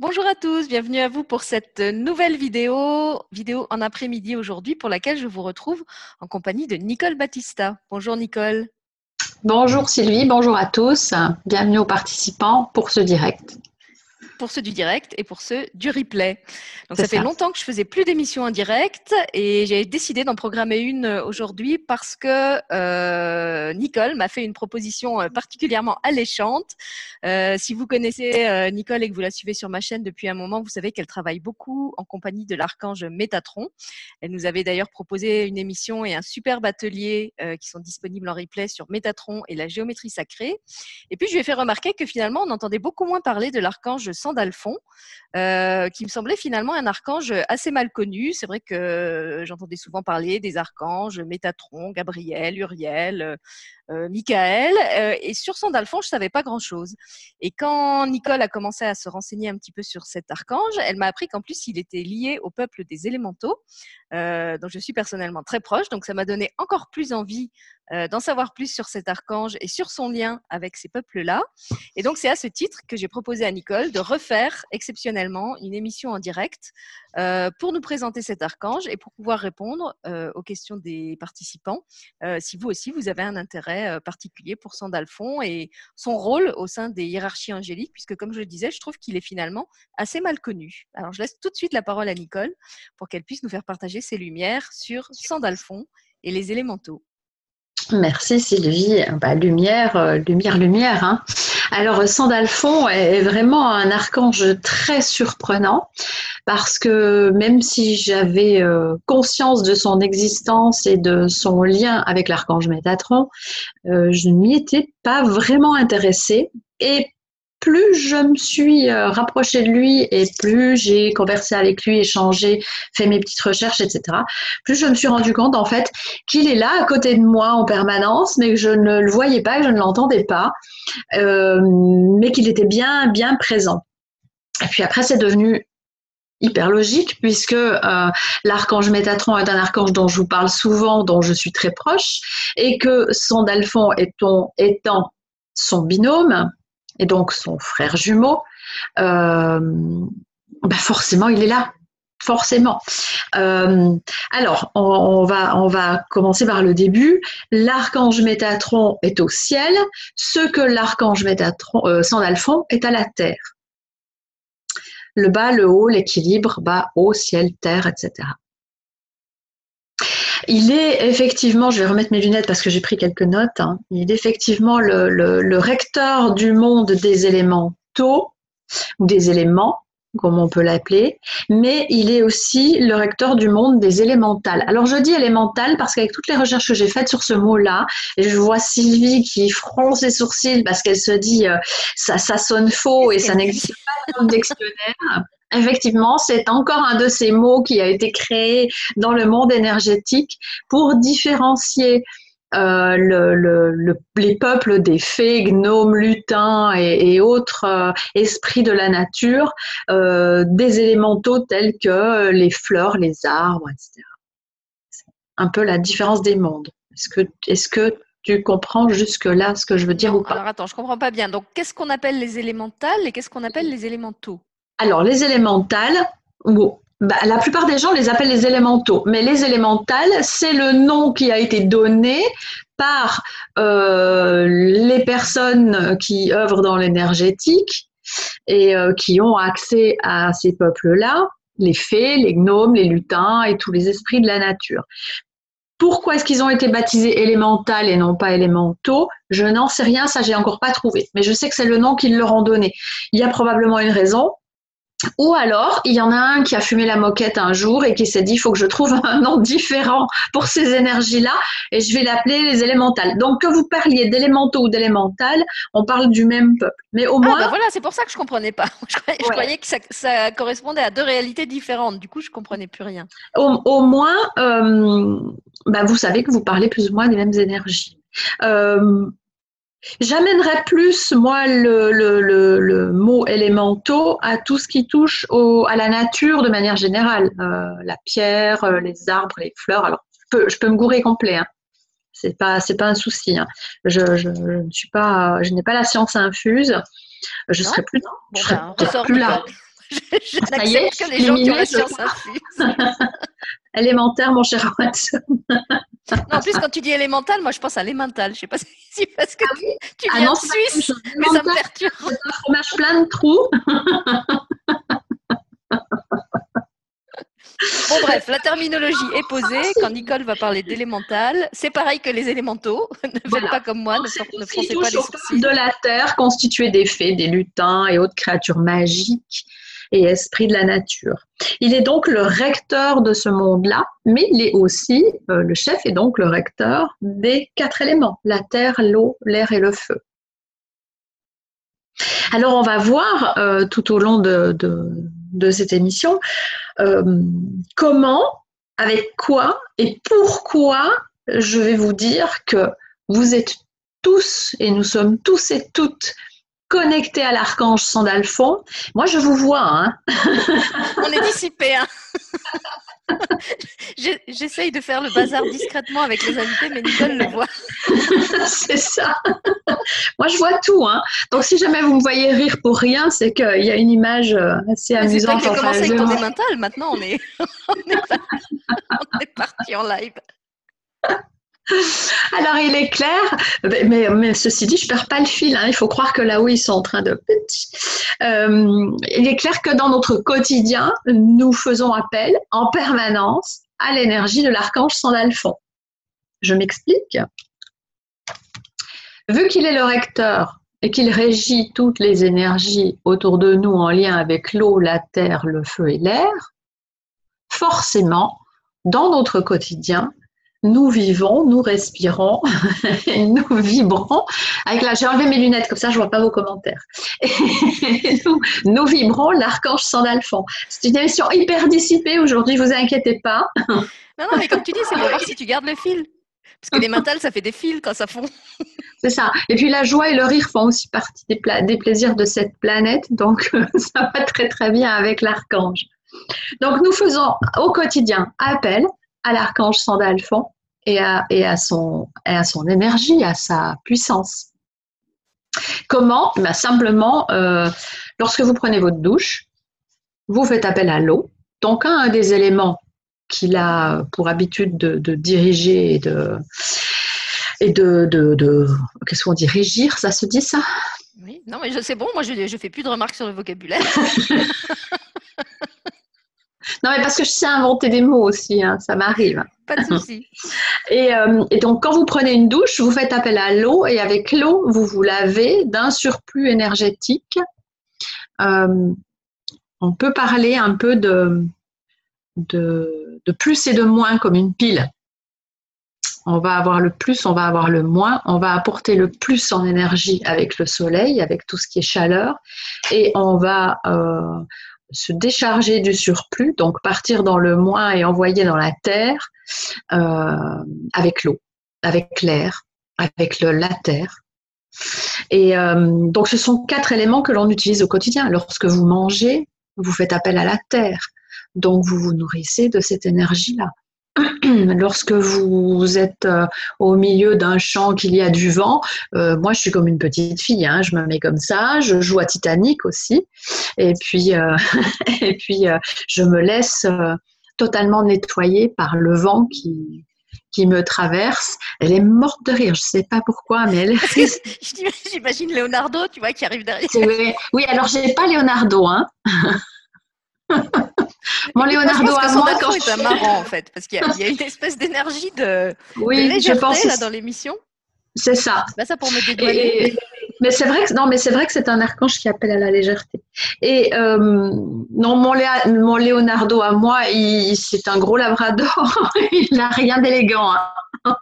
Bonjour à tous, bienvenue à vous pour cette nouvelle vidéo, vidéo en après-midi aujourd'hui pour laquelle je vous retrouve en compagnie de Nicole Battista. Bonjour Nicole. Bonjour Sylvie, bonjour à tous, bienvenue aux participants pour ce direct pour ceux du direct et pour ceux du replay. Donc ça, fait longtemps que je faisais plus d'émissions en direct et j'ai décidé d'en programmer une euh, aujourd'hui parce que euh, Nicole m'a fait une proposition euh, particulièrement alléchante. Euh, si vous connaissez euh, Nicole et que vous la suivez sur ma chaîne depuis un moment, vous savez qu'elle travaille beaucoup en compagnie de l'archange Métatron. Elle nous avait d'ailleurs proposé une émission et un superbe atelier qui sont disponibles en replay sur Métatron et la géométrie sacrée. Et puis je lui ai fait remarquer que finalement on entendait beaucoup moins parler de l'archange d'Alphon, euh, qui me semblait finalement un archange assez mal connu. C'est vrai que j'entendais souvent parler des archanges Métatron, Gabriel, Uriel, euh, Michael. Euh, et sur Sandalphon, je savais pas grand-chose. Et quand Nicole a commencé à se renseigner un petit peu sur cet archange, elle m'a appris qu'en plus, il était lié au peuple des élémentaux, euh, dont je suis personnellement très proche. Donc, ça m'a donné encore plus envie euh, d'en savoir plus sur cet archange et sur son lien avec ces peuples-là. Et donc, c'est à ce titre que j'ai proposé à Nicole de refaire exceptionnellement une émission en direct euh, pour nous présenter cet archange et pour pouvoir répondre euh, aux questions des participants, si vous aussi vous avez un intérêt particulier pour Sandalphon et son rôle au sein des hiérarchies angéliques, puisque comme je le disais, je trouve qu'il est finalement assez mal connu. Alors, je laisse tout de suite la parole à Nicole pour qu'elle puisse nous faire partager ses lumières sur Sandalphon et les élémentaux. Merci Sylvie. Bah, lumière, euh, lumière, lumière. Hein. Alors Sandalphon est vraiment un archange très surprenant parce que même si j'avais euh, conscience de son existence et de son lien avec l'archange Métatron, euh, je ne m'y étais pas vraiment intéressée. Et plus je me suis euh, rapprochée de lui et plus j'ai conversé avec lui, échangé, fait mes petites recherches, etc., plus je me suis rendu compte en fait qu'il est là à côté de moi en permanence, mais que je ne le voyais pas, que je ne l'entendais pas, euh, mais qu'il était bien, bien présent. Et puis après, c'est devenu hyper logique puisque euh, l'archange Métatron est un archange dont je vous parle souvent, dont je suis très proche, et que son Dalphon étant son binôme, et donc son frère jumeau, euh, bah forcément il est là. Forcément. Euh, alors, on, va, on va commencer par le début. L'archange Métatron est au ciel, ce que l'archange Métatron, euh, est à la terre. Le bas, le haut, l'équilibre, bas, haut, ciel, terre, etc. Il est effectivement, je vais remettre mes lunettes parce que j'ai pris quelques notes, hein. il est effectivement le, recteur du monde des éléments taux ou des éléments, comme on peut l'appeler, mais il est aussi le recteur du monde des élémentales. Alors je dis élémental parce qu'avec toutes les recherches que j'ai faites sur ce mot-là, et je vois Sylvie qui fronce ses sourcils parce qu'elle se dit euh, ça, ça sonne faux et ça n'existe pas dans le dictionnaire. Effectivement, c'est encore un de ces mots qui a été créé dans le monde énergétique pour différencier euh, le, les peuples des fées, gnomes, lutins et, autres euh, esprits de la nature, euh, des élémentaux tels que les fleurs, les arbres, etc. Un peu la différence des mondes. Est-ce que, est que tu comprends jusque-là ce que je veux dire ou pas? Alors attends, je comprends pas bien. Donc, qu'est-ce qu'on appelle les élémentales et qu'est-ce qu'on appelle les élémentaux? Alors, les élémentales, bah, la plupart des gens les appellent les élémentaux, mais les élémentales, c'est le nom qui a été donné par euh, les personnes qui œuvrent dans l'énergétique et euh, qui ont accès à ces peuples-là, les fées, les gnomes, les lutins et tous les esprits de la nature. Pourquoi est-ce qu'ils ont été baptisés élémentales et non pas élémentaux? Je n'en sais rien, ça j'ai encore pas trouvé. Mais je sais que c'est le nom qu'ils leur ont donné. Il y a probablement une raison. Ou alors, il y en a un qui a fumé la moquette un jour et qui s'est dit, il faut que je trouve un nom différent pour ces énergies-là et je vais l'appeler les élémentales. Donc, que vous parliez d'élémentaux ou d'élémentales, on parle du même peuple. Mais au ah, moins. Bah voilà, c'est pour ça que je comprenais pas. Je croyais, que ça, correspondait à deux réalités différentes. Du coup, je comprenais plus rien. Au, moins, euh, bah, vous savez que vous parlez plus ou moins des mêmes énergies. Euh, J'amènerais plus, moi, le, le, le, mot élémentaux à tout ce qui touche au, à la nature de manière générale. Euh, la pierre, euh, les arbres, les fleurs. Alors, je peux, je peux me gourer complet. Hein. C'est pas, c'est pas un souci. Hein. Je, je, je, ne suis pas, je n'ai pas la science infuse. Je serais plus, je serais ben, plus là. je, n'accepte que les gens qui ont la science. Élémentaire, mon cher Watson. en plus, quand tu dis élémental, moi je pense à l'émental. Je sais pas si parce que ah tu ah viens de Suisse, mais ça me perturbe. C'est un fromage plein de trous. Bon, bref, la terminologie est posée. Quand Nicole va parler d'élémental, c'est pareil que les élémentaux. ne faites pas comme moi, ne, ne froncez pas les sourcils. de la terre constituée des fées, des lutins et autres créatures magiques et esprits de la nature. Il est donc le recteur de ce monde-là, mais il est aussi, euh, le chef est donc le recteur des quatre éléments, la terre, l'eau, l'air et le feu. Alors on va voir euh, tout au long de, de cette émission euh, comment, avec quoi et pourquoi je vais vous dire que vous êtes tous et nous sommes tous et toutes connectés à l'archange Sandalphon. Moi, je vous vois. Hein. On est dissipés. Hein. J'essaye de faire le bazar discrètement avec les invités, mais Nicole le voit. c'est ça. Moi, je vois tout. Hein. Donc, si jamais vous me voyez rire pour rien, c'est qu'il y a une image euh, assez amusante. C'est commencé avec ton mental. Maintenant, on est, on est parti en live. Alors, il est clair, mais, ceci dit, je ne perds pas le fil. Hein. Il faut croire que là où ils sont en train de... Euh, il est clair que dans notre quotidien, nous faisons appel en permanence à l'énergie de l'archange Sandalphon. Je m'explique. Vu qu'il est le recteur et qu'il régit toutes les énergies autour de nous en lien avec l'eau, la terre, le feu et l'air, forcément, dans notre quotidien, nous vivons, nous respirons, nous vibrons. Avec là, j'ai enlevé mes lunettes, comme ça je vois pas vos commentaires. nous, vibrons l'archange Sandalphon. C'est une émission hyper dissipée aujourd'hui, vous inquiétez pas. non, non, mais comme tu dis, c'est pour voir si tu gardes le fil. Parce que les mentales, ça fait des fils quand ça fond. C'est ça. Et puis la joie et le rire font aussi partie des, des plaisirs de cette planète. Donc ça va très très bien avec l'archange. Donc nous faisons au quotidien appel à l'archange Sandalphon et à, et, à son, à son énergie, à sa puissance. Comment? Ben Simplement, euh, lorsque vous prenez votre douche, vous faites appel à l'eau. Donc, un des éléments qu'il a pour habitude de, diriger et de, et de, de, qu'est-ce qu'on dit, régir, ça se dit ça? Oui, non, mais je sais bon, moi je ne fais plus de remarques sur le vocabulaire. Non, mais parce que je sais inventer des mots aussi, hein, ça m'arrive. Pas de souci. Euh, et, donc, quand vous prenez une douche, vous faites appel à l'eau et avec l'eau, vous vous lavez d'un surplus énergétique. Euh, on peut parler un peu de, de, de, plus et de moins comme une pile. On va avoir le plus, on va avoir le moins. On va apporter le plus en énergie avec le soleil, avec tout ce qui est chaleur. Et on va, euh, se décharger du surplus, donc partir dans le moins et envoyer dans la terre euh, avec l'eau, avec l'air, avec le, la terre. Et euh, donc ce sont quatre éléments que l'on utilise au quotidien. Lorsque vous mangez, vous faites appel à la terre, donc vous vous nourrissez de cette énergie-là. lorsque vous êtes euh, au milieu d'un champ qu'il y a du vent, euh, moi je suis comme une petite fille, hein, je me mets comme ça, je joue à Titanic aussi, et puis, euh, et puis je me laisse totalement nettoyer par le vent qui, qui me traverse. Elle est morte de rire, je ne sais pas pourquoi, mais elle J'imagine Leonardo, tu vois, qui arrive derrière. Oui, alors j'ai pas Leonardo, hein. Mon Leonardo à moi, est marrant en fait, parce qu'il y, a une espèce d'énergie de, oui, je pense là, dans l'émission. C'est ça. C'est pas ça pour me dédouaner. mais c'est vrai que non, mais c'est vrai que c'est un archange qui appelle à la légèreté. Et euh, non, mon, mon, Leonardo à moi, c'est un gros labrador. il n'a rien d'élégant. Hein.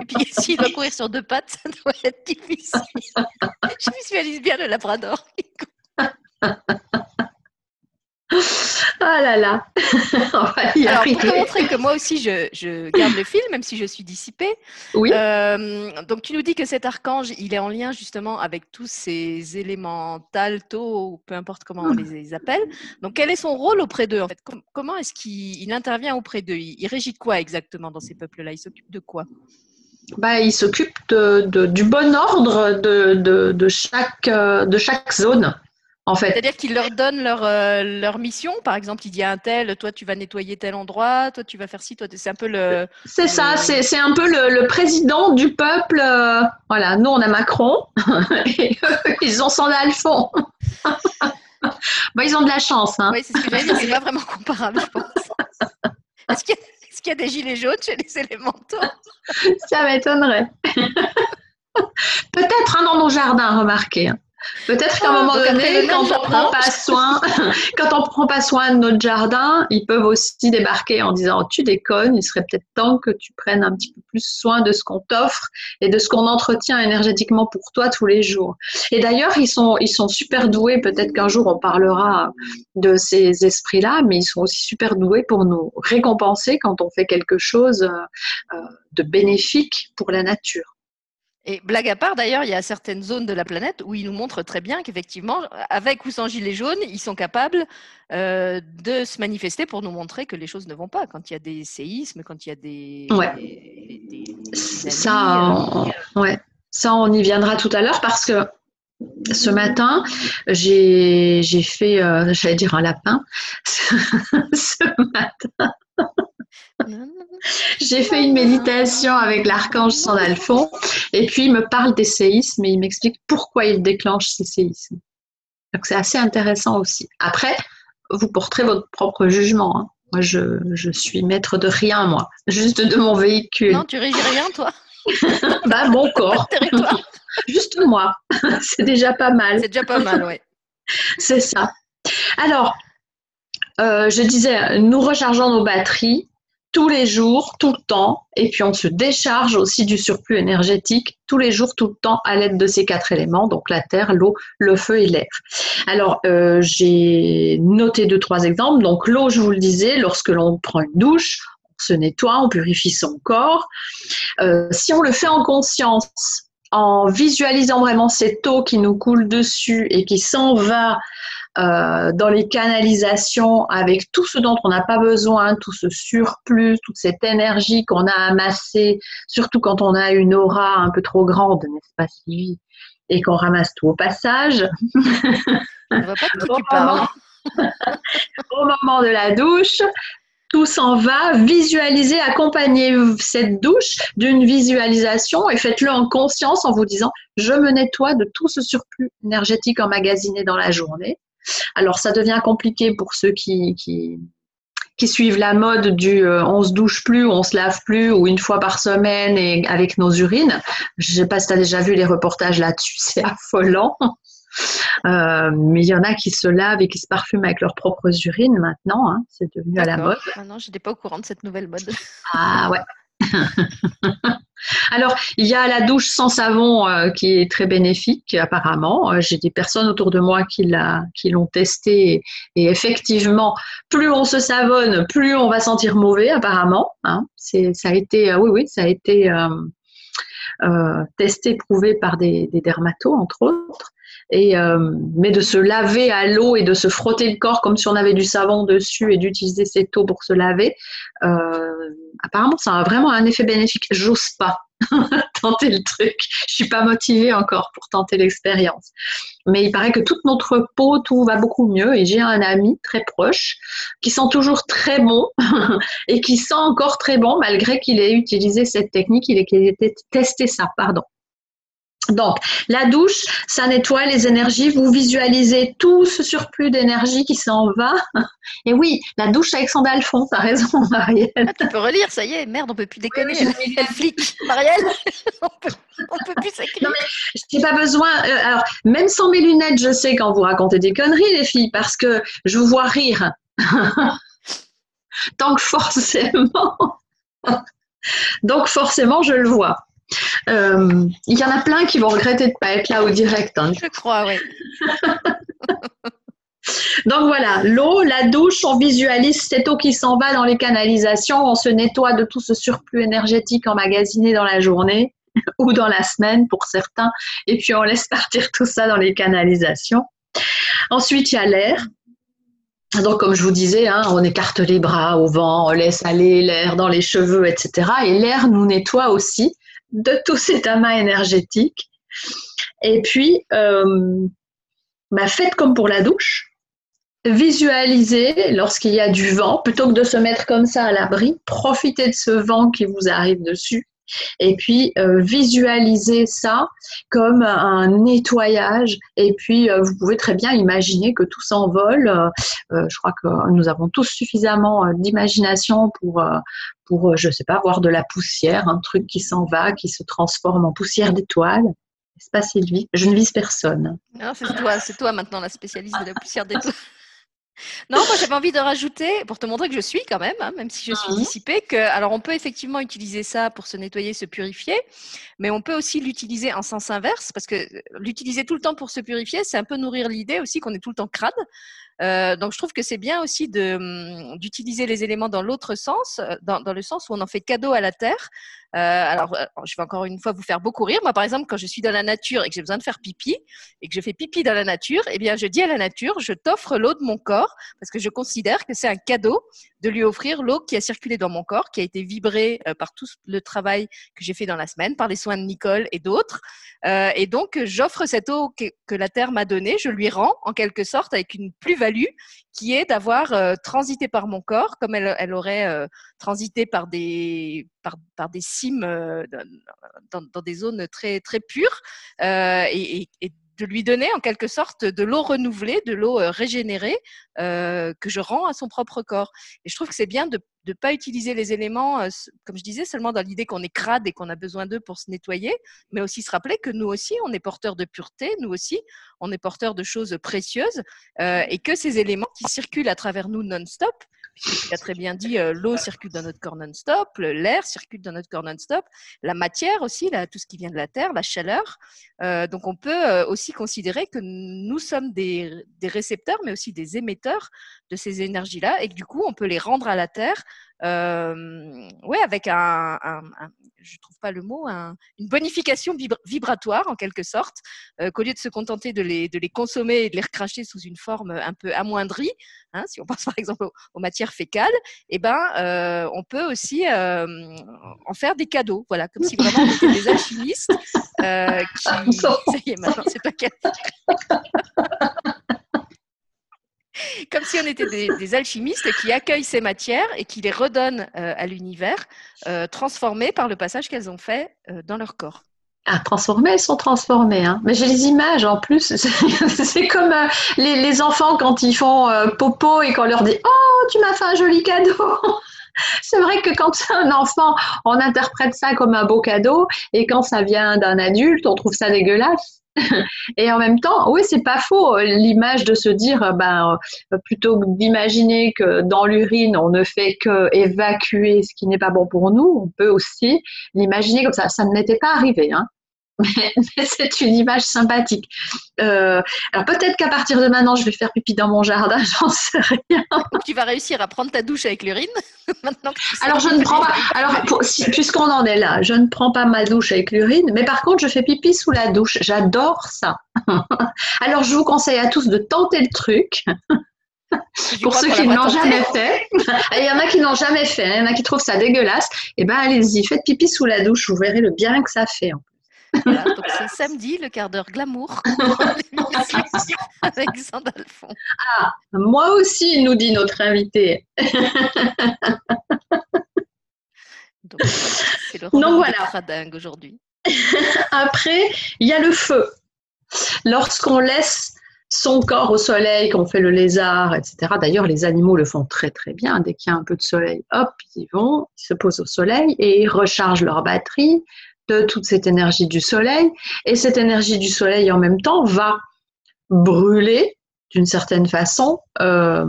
Et puis s'il doit courir sur deux pattes, ça doit être difficile. Je visualise bien le labrador. Ah là là, Alors, pour te montrer que moi aussi je, garde le fil, même si je suis dissipée. Oui. Euh, donc tu nous dis que cet archange, il est en lien justement avec tous ces éléments ou peu importe comment on les, appelle. Donc quel est son rôle auprès d'eux en fait? Comment est-ce qu'il intervient auprès d'eux? Il, régit quoi exactement dans ces peuples-là? Il s'occupe de quoi? Bah, il s'occupe de, du bon ordre de, de, chaque, de chaque zone en fait. C'est-à-dire qu'il leur donne leur, euh, leur mission, par exemple, il dit à un tel, toi tu vas nettoyer tel endroit, toi tu vas faire ci, toi c'est un peu le. C'est ça, c'est un peu le, président du peuple. Euh, voilà, nous on a Macron et eux, ils ont Sandalphon. bah, ils ont de la chance. Hein. Oui, c'est ce que j'allais dire, c'est pas vraiment comparable, je pense. Est-ce qu'il y, a des gilets jaunes chez les élémentaux? Ça m'étonnerait. Peut-être hein, dans nos jardins, remarquez. Peut-être qu'à un ah, moment donné, quand on prend pas soin, quand on prend pas soin de notre jardin, ils peuvent aussi débarquer en disant tu déconnes, il serait peut-être temps que tu prennes un petit peu plus soin de ce qu'on t'offre et de ce qu'on entretient énergétiquement pour toi tous les jours. Et d'ailleurs, ils sont ils sont super doués. Peut-être qu'un jour on parlera de ces esprits-là, mais ils sont aussi super doués pour nous récompenser quand on fait quelque chose euh, de bénéfique pour la nature. Et blague à part, d'ailleurs, il y a certaines zones de la planète où ils nous montrent très bien qu'effectivement, avec ou sans gilet jaune, ils sont capables euh, de se manifester pour nous montrer que les choses ne vont pas. Quand il y a des séismes, quand il y a des. Ouais. ça, on, ouais. ça, on y viendra tout à l'heure parce que ce matin, j'ai fait, euh, j'allais dire un lapin, ce matin. J'ai fait une méditation avec l'archange Sandalphon et puis il me parle des séismes et il m'explique pourquoi il déclenche ces séismes. Donc c'est assez intéressant aussi. Après, vous porterez votre propre jugement. Hein. Moi, je, je, suis maître de rien, moi, juste de mon véhicule. Non, tu régis rien, toi Bah, mon corps. juste moi. c'est déjà pas mal. C'est déjà pas mal, oui. c'est ça. Alors, euh, je disais, nous rechargeons nos batteries tous les jours, tout le temps, et puis on se décharge aussi du surplus énergétique tous les jours, tout le temps, à l'aide de ces quatre éléments, donc la terre, l'eau, le feu et l'air. Alors, euh, j'ai noté deux, trois exemples. Donc, l'eau, je vous le disais, lorsque l'on prend une douche, on se nettoie, on purifie son corps. Euh, si on le fait en conscience, en visualisant vraiment cette eau qui nous coule dessus et qui s'en va euh, dans les canalisations avec tout ce dont on n'a pas besoin, tout ce surplus, toute cette énergie qu'on a amassée, surtout quand on a une aura un peu trop grande, n'est-ce pas Sylvie Et qu'on ramasse tout au passage. On voit pas de qui tu parles. au moment de la douche, tout s'en va, visualisez, accompagnez cette douche d'une visualisation et faites-le en conscience en vous disant je me nettoie de tout ce surplus énergétique emmagasiné dans la journée. Alors ça devient compliqué pour ceux qui, qui, suivent la mode du euh, on se douche plus, on se lave plus, ou une fois par semaine et avec nos urines. Je ne sais pas si tu as déjà vu les reportages là-dessus, c'est affolant. Euh, mais il y en a qui se lavent et qui se parfument avec leurs propres urines maintenant. Hein. c'est devenu à la mode. Ah non, je n'étais pas au courant de cette nouvelle mode. Ah ouais. Alors, il y a la douche sans savon euh, qui est très bénéfique apparemment. Euh, j'ai des personnes autour de moi qui l'ont testé et, effectivement, plus on se savonne, plus on va sentir mauvais apparemment. Hein. ça a été, oui, oui, ça a été testé, prouvé par des dermatos entre autres. Et, euh, mais de se laver à l'eau et de se frotter le corps comme si on avait du savon dessus et d'utiliser cette eau pour se laver, euh, apparemment, ça a vraiment un effet bénéfique. J'ose pas tenter le truc. Je suis pas motivée encore pour tenter l'expérience. Mais il paraît que toute notre peau, tout va beaucoup mieux. Et j'ai un ami très proche qui sent toujours très bon et qui sent encore très bon malgré qu'il ait utilisé cette technique, il ait testé ça, pardon. Donc, la douche, ça nettoie les énergies. Vous visualisez tout ce surplus d'énergie qui s'en va. Et oui, la douche avec Sandalphon, t'as raison, Marielle. Ah, tu peux relire, ça y est, merde, on peut plus déconner. Oui, elle, flic, Marielle, on peut, peut plus s'écrire. Non, mais je n'ai pas besoin. Euh, alors, même sans mes lunettes, je sais quand vous racontez des conneries, les filles, parce que je vous vois rire. Donc, forcément. Donc, forcément, je le vois. Euh, il y en a plein qui vont regretter de ne pas être là au direct. Hein. Je crois, oui. Donc voilà, l'eau, la douche, on visualise cette eau qui s'en va dans les canalisations, on se nettoie de tout ce surplus énergétique emmagasiné dans la journée ou dans la semaine pour certains, et puis on laisse partir tout ça dans les canalisations. Ensuite, il y a l'air. Donc, comme je vous disais, hein, on écarte les bras au vent, on laisse aller l'air dans les cheveux, etc. Et l'air nous nettoie aussi de tout cet amas énergétique. Et puis, euh, bah, faites comme pour la douche. Visualisez lorsqu'il y a du vent, plutôt que de se mettre comme ça à l'abri, profitez de ce vent qui vous arrive dessus et puis euh, visualisez ça comme un nettoyage et puis euh, vous pouvez très bien imaginer que tout s'envole. Euh, je crois que nous avons tous suffisamment d'imagination pour pour je sais pas voir de la poussière, un truc qui s'en va, qui se transforme en poussière d'étoiles. C'est pas je ne vise personne. C'est toi, c'est toi maintenant la spécialiste de la poussière d'étoiles. Non, moi j'avais envie de rajouter, pour te montrer que je suis quand même, hein, même si je suis mhm. dissipée, que alors on peut effectivement utiliser ça pour se nettoyer, se purifier, mais on peut aussi l'utiliser en sens inverse, parce que l'utiliser tout le temps pour se purifier, c'est un peu nourrir l'idée aussi qu'on est tout le temps crade. Euh, donc je trouve que c'est bien aussi hum, d'utiliser les éléments dans l'autre sens, euh, dans, le sens où on en fait cadeau à la terre, euh, alors, je vais encore une fois vous faire beaucoup rire. Moi, par exemple, quand je suis dans la nature et que j'ai besoin de faire pipi et que je fais pipi dans la nature, eh bien, je dis à la nature, je t'offre l'eau de mon corps parce que je considère que c'est un cadeau de lui offrir l'eau qui a circulé dans mon corps, qui a été vibrée par tout le travail que j'ai fait dans la semaine, par les soins de Nicole et d'autres. et donc, j'offre cette eau que, que la terre m'a donnée, je lui rends en quelque sorte avec une plus-value qui est d'avoir euh, transité par mon corps, comme elle, aurait euh, transité par des, par, des cimes euh, dans, dans, des zones très, très pures, et, et, de lui donner en quelque sorte de l'eau renouvelée, de l'eau régénérée que je rends à son propre corps. Et je trouve que c'est bien de ne pas utiliser les éléments, comme je disais, seulement dans l'idée qu'on est crade et qu'on a besoin d'eux pour se nettoyer, mais aussi se rappeler que nous aussi, on est porteur de pureté, nous aussi, on est porteur de choses précieuses, et que ces éléments qui circulent à travers nous non-stop, tu as très bien dit, euh, l'eau circule dans notre corps non-stop, l'air circule dans notre corps non-stop, la matière aussi, là, tout ce qui vient de la terre, la chaleur. Euh, donc on peut euh, aussi considérer que nous sommes des, des, récepteurs, mais aussi des émetteurs de ces énergies-là, et que du coup, on peut les rendre à la terre euh, ouais, avec un, un, un, je trouve pas le mot, un, une bonification vibratoire en quelque sorte, euh, qu'au lieu de se contenter de les, de les consommer et de les recracher sous une forme un peu amoindrie, hein, si on pense par exemple aux, matières fécales, eh ben, euh, on peut aussi euh, en faire des cadeaux, voilà, comme si vraiment on était des alchimistes qui, ça y est, maintenant c'est pas comme si on était des, alchimistes qui accueillent ces matières et qui les redonnent euh, à l'univers, euh, transformées par le passage qu'elles ont fait euh, dans leur corps. Ah, transformées, elles sont transformées. Hein. Mais j'ai les images en plus. C'est comme les, les, enfants quand ils font popo et qu'on leur dit Oh, tu m'as fait un joli cadeau c'est vrai que quand c'est un enfant, on interprète ça comme un beau cadeau, et quand ça vient d'un adulte, on trouve ça dégueulasse. Et en même temps, oui, c'est pas faux. L'image de se dire, ben, euh, plutôt que d'imaginer que dans l'urine, on ne fait que évacuer ce qui n'est pas bon pour nous, on peut aussi l'imaginer comme ça. Ça ne m'était pas arrivé, hein. Mais, c'est une image sympathique. Euh, alors peut-être qu'à partir de maintenant, je vais faire pipi dans mon jardin, j'en sais rien. Tu vas réussir à prendre ta douche avec l'urine maintenant Alors je ne prends pas. Alors puisqu'on en est là, je ne prends pas ma douche avec l'urine, mais par contre, je fais pipi sous la douche. J'adore ça. Alors je vous conseille à tous de tenter le truc. Pour ceux qui ne l'ont jamais fait, il y en a qui n'ont jamais fait, hein. il y en a qui trouvent ça dégueulasse, et eh ben allez-y, faites pipi sous la douche, vous verrez le bien que ça fait. Donc c'est samedi, le quart d'heure glamour avec Sandalfon. Ah, moi aussi, nous dit notre invité. donc, c'est le voilà. dingue aujourd'hui. Après, il y a le feu. Lorsqu'on laisse son corps au soleil, qu'on fait le lézard, etc. D'ailleurs, les animaux le font très très bien. Dès qu'il y a un peu de soleil, hop, ils vont, ils se posent au soleil et ils rechargent leur batterie de toute cette énergie du soleil. Et cette énergie du soleil, en même temps, va brûler d'une certaine façon euh,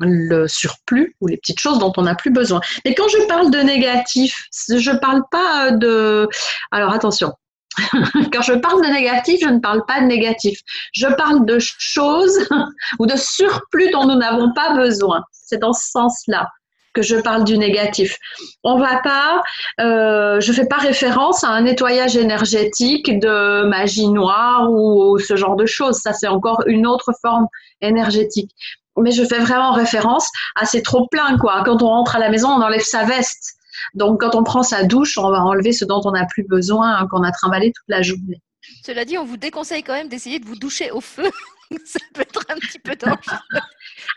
le surplus ou les petites choses dont on n'a plus besoin. Mais quand je parle de négatif, je ne parle pas de... Alors attention, quand je parle de négatif, je ne parle pas de négatif. Je parle de choses ou de surplus dont nous n'avons pas besoin. C'est dans ce sens-là que je parle du négatif. On va pas, euh, je fais pas référence à un nettoyage énergétique de magie noire ou ce genre de choses. Ça, c'est encore une autre forme énergétique. Mais je fais vraiment référence à ces trop plein quoi. Quand on rentre à la maison, on enlève sa veste. Donc, quand on prend sa douche, on va enlever ce dont on n'a plus besoin, qu'on a trimballé toute la journée. Cela dit, on vous déconseille quand même d'essayer de vous doucher au feu. Ça peut être un petit peu dangereux.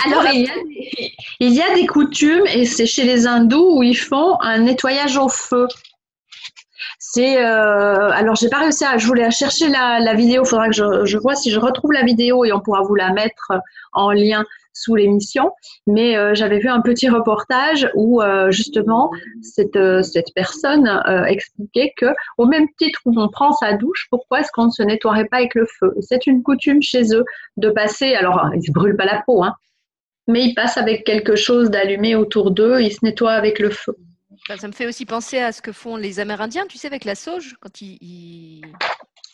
Alors, il y, a des, coutumes, et c'est chez les hindous où ils font un nettoyage au feu. C'est euh, alors j'ai pas réussi à je voulais chercher la, vidéo, il faudra que je, je, vois si je retrouve la vidéo et on pourra vous la mettre en lien sous l'émission, mais euh, j'avais vu un petit reportage où euh, justement cette, euh, cette personne expliquait que au même titre où on prend sa douche, pourquoi est-ce qu'on ne se nettoierait pas avec le feu? C'est une coutume chez eux de passer, alors ils ne brûlent pas la peau, hein, mais ils passent avec quelque chose d'allumé autour d'eux, ils se nettoient avec le feu. Bah, ça me fait aussi penser à ce que font les Amérindiens, tu sais, avec la sauge, quand ils...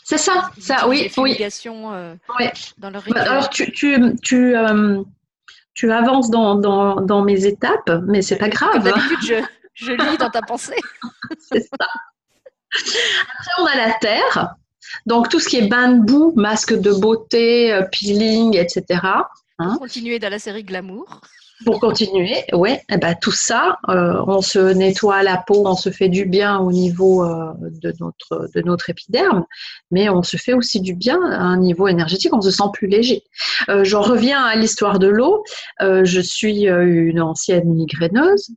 C'est ça, ça, oui, oui. Dans leur bah, Alors, tu, tu, tu, tu avances dans, dans, mes étapes, mais c'est pas grave. D'habitude, je, je, lis dans ta pensée. c'est ça. Après, on a la terre. Donc, tout ce qui est bain de boue, masque de beauté, euh, peeling, etc. Hein. Continuer dans la série Glamour. Pour continuer, oui, eh ben, tout ça, euh, on se nettoie la peau, on se fait du bien au niveau euh, de, notre, de notre épiderme, mais on se fait aussi du bien à un niveau énergétique, on se sent plus léger. Euh, J'en reviens à l'histoire de l'eau. Je suis une ancienne migraineuse.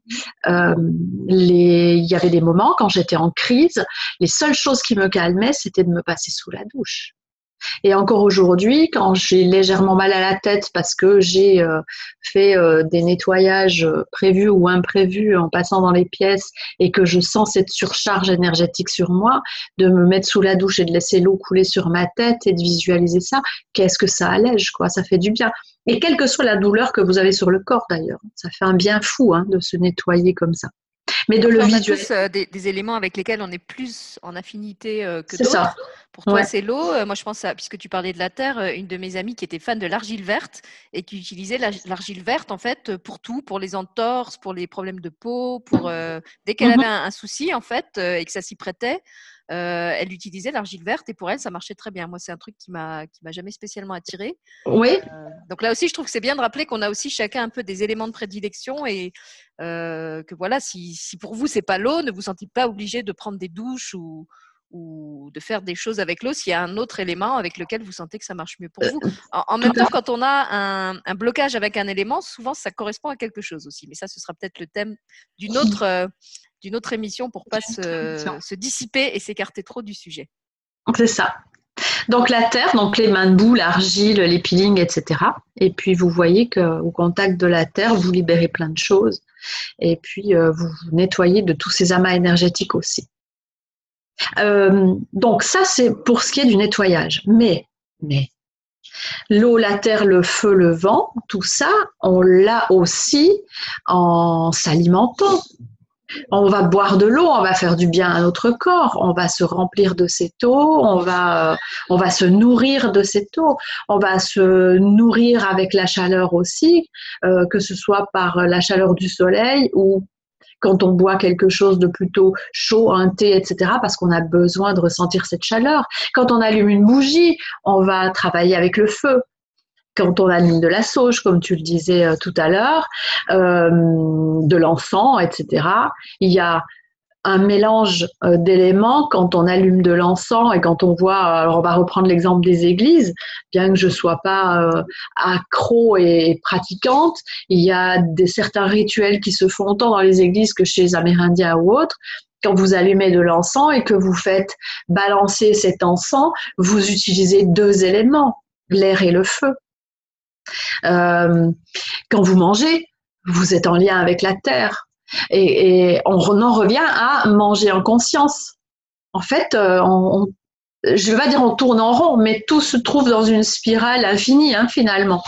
Il y avait des moments quand j'étais en crise, les seules choses qui me calmaient, c'était de me passer sous la douche. Et encore aujourd'hui, quand j'ai légèrement mal à la tête parce que j'ai euh, fait euh, des nettoyages euh, prévus ou imprévus en passant dans les pièces et que je sens cette surcharge énergétique sur moi, de me mettre sous la douche et de laisser l'eau couler sur ma tête et de visualiser ça, qu'est-ce que ça allège, quoi, ça fait du bien. Et quelle que soit la douleur que vous avez sur le corps d'ailleurs, ça fait un bien fou hein, de se nettoyer comme ça mais de le visualiser. Euh, des, éléments avec lesquels on est plus en affinité euh, que d'autres. Pour toi, c'est l'eau. Euh, moi, je pense à, puisque tu parlais de la terre, une de mes amies qui était fan de l'argile verte et qui utilisait l'argile verte en fait pour tout, pour les entorses, pour les problèmes de peau, pour dès qu'elle mhm. avait un, souci en fait et que ça s'y prêtait. Elle utilisait l'argile verte et pour elle, ça marchait très bien. Moi, c'est un truc qui m'a qui m'a jamais spécialement attiré. Oui. donc là aussi, je trouve que c'est bien de rappeler qu'on a aussi chacun un peu des éléments de prédilection et euh, que voilà, si, si, pour vous c'est pas l'eau, ne vous sentez pas obligé de prendre des douches ou, ou de faire des choses avec l'eau s'il y a un autre élément avec lequel vous sentez que ça marche mieux pour vous. En, même temps, quand on a un, un, blocage avec un élément, souvent ça correspond à quelque chose aussi. Mais ça, ce sera peut-être le thème d'une autre, euh, d'une autre émission pour pas se, se dissiper et s'écarter trop du sujet. C'est ça. Donc la terre, donc les mains de boue, l'argile, les peelings, etc. Et puis vous voyez qu'au contact de la terre, vous libérez plein de choses. Et puis euh, vous vous nettoyez de tous ces amas énergétiques aussi. Euh, donc ça, c'est pour ce qui est du nettoyage. Mais, mais, l'eau, la terre, le feu, le vent, tout ça, on l'a aussi en s'alimentant. On va boire de l'eau, on va faire du bien à notre corps, on va se remplir de cette eau, on va, euh, se nourrir de cette eau, on va se nourrir avec la chaleur aussi, euh, que ce soit par la chaleur du soleil ou quand on boit quelque chose de plutôt chaud, un thé, etc., parce qu'on a besoin de ressentir cette chaleur. Quand on allume une bougie, on va travailler avec le feu quand on allume de la sauge, comme tu le disais euh, tout à l'heure, euh, de l'encens, etc., il y a un mélange euh, d'éléments quand on allume de l'encens et quand on voit, alors on va reprendre l'exemple des églises, bien que je sois pas accro et pratiquante, il y a des, certains rituels qui se font autant dans les églises que chez les Amérindiens ou autres. Quand vous allumez de l'encens et que vous faites balancer cet encens, vous utilisez deux éléments, l'air et le feu. Euh, quand vous mangez, vous êtes en lien avec la terre. Et, on en revient à manger en conscience. En fait, euh, je ne vais pas dire on tourne en rond, mais tout se trouve dans une spirale infinie, hein, finalement.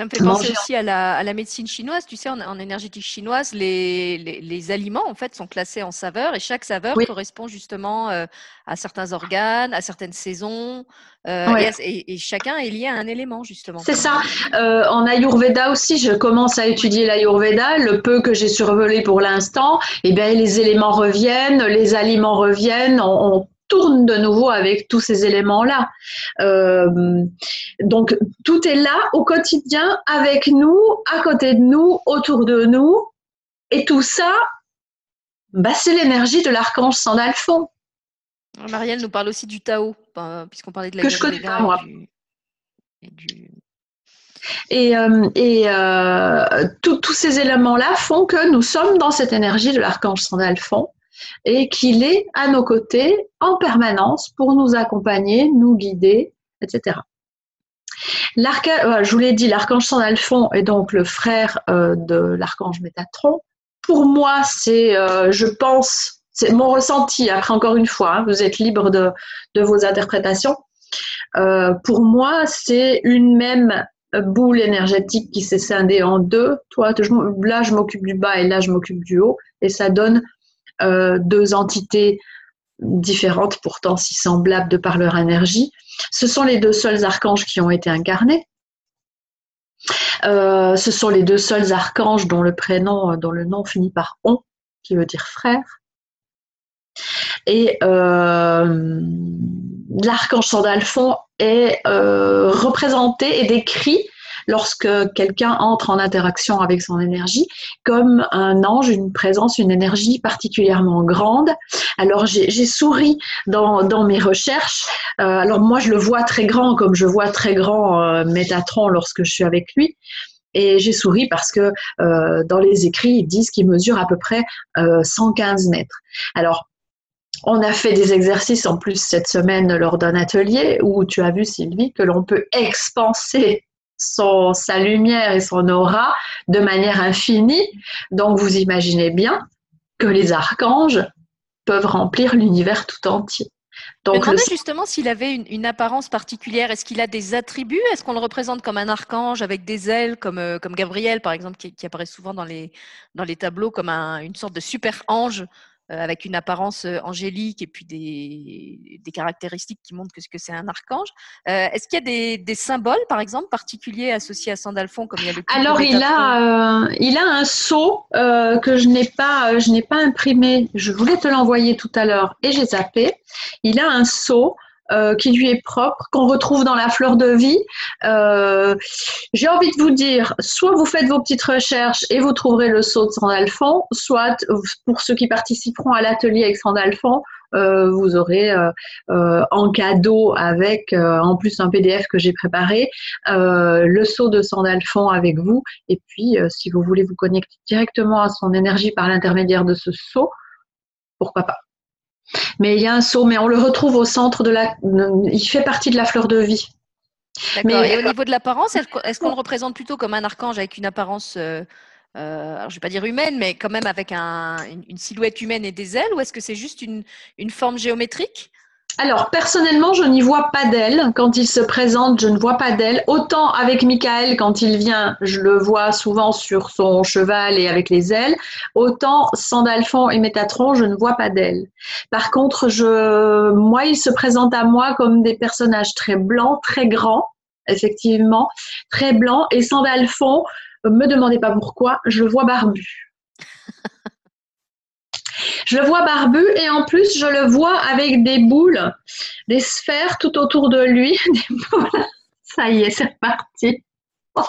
Ça me fait penser aussi à la, médecine chinoise. Tu sais, en, énergétique chinoise, les, aliments en fait sont classés en saveurs et chaque saveur correspond justement euh, à certains organes, à certaines saisons. Euh, et, chacun est lié à un élément justement. C'est ça. Euh, en Ayurveda aussi, je commence à étudier l'Ayurveda. Le peu que j'ai survolé pour l'instant, eh bien les éléments reviennent, les aliments reviennent. On, tourne de nouveau avec tous ces éléments-là. Euh, donc, tout est là au quotidien, avec nous, à côté de nous, autour de nous. Et tout ça, bah, c'est l'énergie de l'archange Sandalphon. Marielle nous parle aussi du Tao, puisqu'on parlait de la que je connais pas moi. Et, euh, euh, tous ces éléments-là font que nous sommes dans cette énergie de l'archange Sandalphon et qu'il est à nos côtés en permanence pour nous accompagner, nous guider, etc. je vous l'ai dit, l'archange Sandalphon est donc le frère euh, de l'archange Métatron. Pour moi, c'est, je pense, c'est mon ressenti. Après, encore une fois, hein, vous êtes libre de, vos interprétations. pour moi, c'est une même boule énergétique qui s'est scindée en deux. Toi, là, je m'occupe du bas et là, je m'occupe du haut. Et ça donne euh, deux entités différentes, pourtant si semblables de par leur énergie. Ce sont les deux seuls archanges qui ont été incarnés. Euh, ce sont les deux seuls archanges dont le prénom, dont le nom finit par on, qui veut dire frère. Et euh, l'archange Sandalphon est euh, représenté et décrit lorsque quelqu'un entre en interaction avec son énergie comme un ange, une présence, une énergie particulièrement grande. Alors j'ai souri dans, mes recherches. Euh, alors moi je le vois très grand comme je vois très grand euh, Métatron lorsque je suis avec lui. Et j'ai souri parce que euh, dans les écrits, ils disent qu'il mesure à peu près 115 mètres. Alors, on a fait des exercices en plus cette semaine lors d'un atelier où tu as vu, Sylvie, que l'on peut expanser son, sa lumière et son aura de manière infinie. Donc, vous imaginez bien que les archanges peuvent remplir l'univers tout entier. Donc, Je me justement s'il avait une, apparence particulière. Est-ce qu'il a des attributs? Est-ce qu'on le représente comme un archange avec des ailes, comme, euh, comme Gabriel, par exemple, qui, apparaît souvent dans les, dans les tableaux comme une sorte de super ange avec une apparence euh, angélique et puis des, des caractéristiques qui montrent que, que c'est un archange. Euh, est-ce qu'il y a des, symboles, par exemple, particuliers associés à Sandalphon comme il y a le Alors, il a, il a un sceau que je n'ai pas, je n'ai pas imprimé. Je voulais te l'envoyer tout à l'heure et j'ai zappé. Il a un sceau euh, qui lui est propre, qu'on retrouve dans la fleur de vie. Euh, j'ai envie de vous dire, soit vous faites vos petites recherches et vous trouverez le saut de Sandalphon, soit pour ceux qui participeront à l'atelier avec Sandalphon, euh, vous aurez en cadeau avec en plus un PDF que j'ai préparé le saut de Sandalphon avec vous et puis si vous voulez vous connecter directement à son énergie par l'intermédiaire de ce saut pourquoi pas mais il y a un saut, mais on le retrouve au centre de la. Il fait partie de la fleur de vie. Mais et au niveau de l'apparence, est-ce qu'on le représente plutôt comme un archange avec une apparence, euh, euh, alors je vais pas dire humaine, mais quand même avec une, silhouette humaine et des ailes, ou est-ce que c'est juste une forme géométrique? Alors, personnellement, je n'y vois pas d'elle. Quand il se présente, je ne vois pas d'elle. Autant avec Michael, quand il vient, je le vois souvent sur son cheval et avec les ailes. Autant Sandalphon et Métatron, je ne vois pas d'elle. Par contre, je, moi, il se présente à moi comme des personnages très blancs, très grands, effectivement, très blancs. Et Sandalphon, me demandez pas pourquoi, je le vois barbu. Je le vois barbu et en plus, je le vois avec des boules, des sphères tout autour de lui. Ça y est, c'est parti.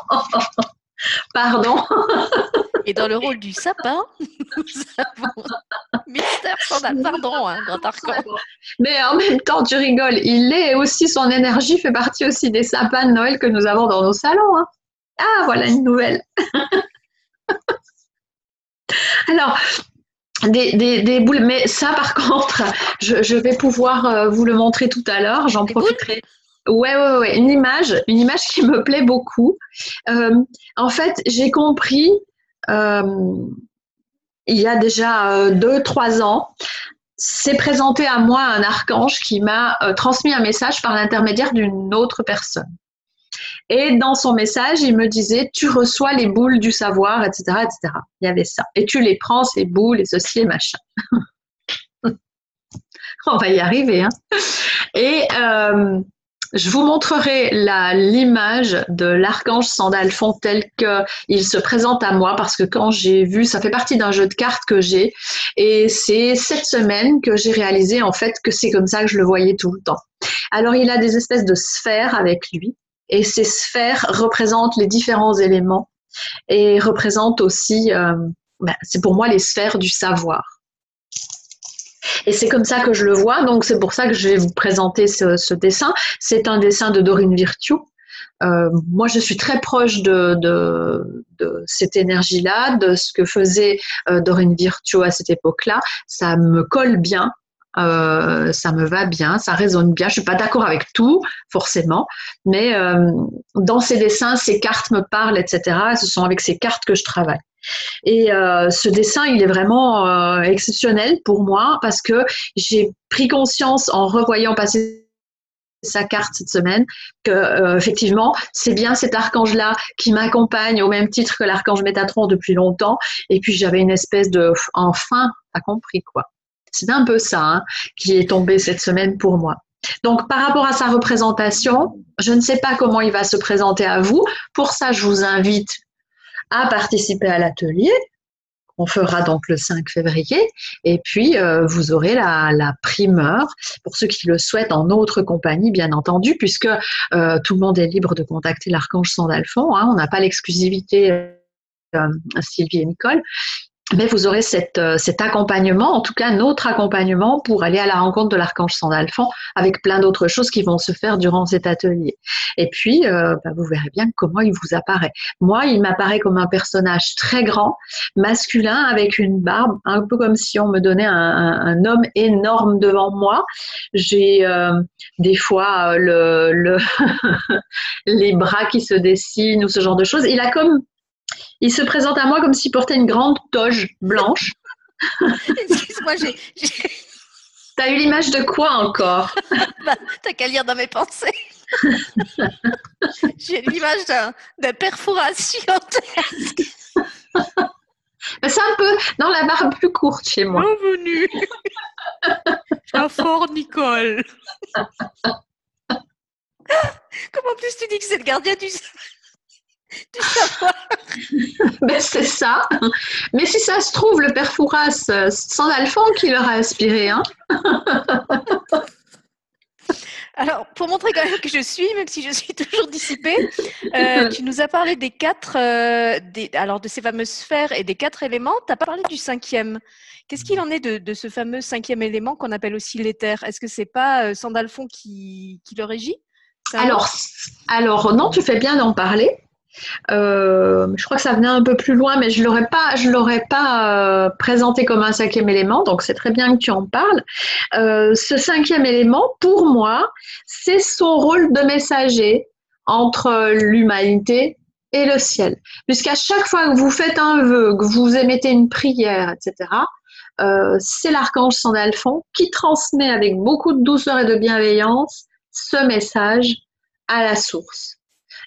Pardon. Et dans le rôle du sapin, nous avons Mystère Pardon, hein, grand archange. Mais en même temps, tu rigoles, il est aussi, son énergie fait partie aussi des sapins de Noël que nous avons dans nos salons. Hein. Ah, voilà une nouvelle. Alors, des, boules, mais ça par contre, je, vais pouvoir euh, vous le montrer tout à l'heure, j'en profiterai. Ouais, ouais, ouais, une image, une image qui me plaît beaucoup. Euh, en fait, j'ai compris euh, il y a déjà deux, trois ans, c'est présenté à moi un archange qui m'a transmis un message par l'intermédiaire d'une autre personne. Et dans son message, il me disait, tu reçois les boules du savoir, etc., etc. Il y avait ça. Et tu les prends, ces boules, et ceci et machin. On va y arriver. Hein. Et euh, je vous montrerai l'image de l'archange Sandalphon tel qu'il se présente à moi parce que quand j'ai vu, ça fait partie d'un jeu de cartes que j'ai et c'est cette semaine que j'ai réalisé en fait que c'est comme ça que je le voyais tout le temps. Alors il a des espèces de sphères avec lui et ces sphères représentent les différents éléments et représentent aussi, euh, ben, c'est pour moi les sphères du savoir. Et c'est comme ça que je le vois, donc c'est pour ça que je vais vous présenter ce, dessin. C'est un dessin de Dorine Virtue. Euh, moi, je suis très proche de, cette énergie-là, de ce que faisait euh, Dorine Virtue à cette époque-là. Ça me colle bien. Euh, ça me va bien, ça résonne bien. Je suis pas d'accord avec tout, forcément, mais euh, dans ces dessins, ces cartes me parlent, etc. Ce sont avec ces cartes que je travaille. Et euh, ce dessin, il est vraiment euh, exceptionnel pour moi parce que j'ai pris conscience en revoyant passer sa carte cette semaine que euh, effectivement c'est bien cet archange là qui m'accompagne au même titre que l'archange Métatron depuis longtemps et puis j'avais une espèce de enfin t'as compris quoi c'est un peu ça hein, qui est tombé cette semaine pour moi donc, par rapport à sa représentation, je ne sais pas comment il va se présenter à vous. Pour ça, je vous invite à participer à l'atelier. On fera donc le 5 février et puis euh, vous aurez la, primeur pour ceux qui le souhaitent en autre compagnie, bien entendu, puisque euh, tout le monde est libre de contacter l'archange Sandalphon. Hein, on n'a pas l'exclusivité euh, Sylvie et Nicole mais vous aurez cette, euh, cet accompagnement, en tout cas notre accompagnement pour aller à la rencontre de l'archange Sandalphon avec plein d'autres choses qui vont se faire durant cet atelier. Et puis, euh, bah, vous verrez bien comment il vous apparaît. Moi, il m'apparaît comme un personnage très grand, masculin, avec une barbe, un peu comme si on me donnait un, un, homme énorme devant moi. J'ai euh, des fois le, le les bras qui se dessinent ou ce genre de choses. Il a comme il se présente à moi comme s'il portait une grande toge blanche. Excuse-moi, j'ai. T'as eu l'image de quoi encore? Bah, T'as qu'à lire dans mes pensées. j'ai l'image d'un perforation C'est un peu dans la barbe plus courte chez moi. Bienvenue. Un fort Nicole. Comment plus tu dis que c'est le gardien du ben, c'est ça. Mais si ça se trouve, le père Fouras, euh, sans Alphon qui leur a inspiré. Hein Alors, pour montrer quand même que je suis, même si je suis toujours dissipée, euh, tu nous as parlé des quatre, euh, des, alors de ces fameuses sphères et des quatre éléments. Tu n'as pas parlé du cinquième. Qu'est-ce qu'il en est de, ce fameux cinquième élément qu'on appelle aussi l'éther? Est-ce que c'est pas Sandalphon qui, qui le régit? Alors, alors, non, tu fais bien d'en parler. Euh, je crois que ça venait un peu plus loin, mais je l'aurais pas, je l'aurais pas euh, présenté comme un cinquième élément. Donc c'est très bien que tu en parles. Euh, ce cinquième élément, pour moi, c'est son rôle de messager entre l'humanité et le ciel. Puisqu'à chaque fois que vous faites un vœu, que vous émettez une prière, etc., c'est l'archange Sandalphon qui transmet avec beaucoup de douceur et de bienveillance ce message à la source.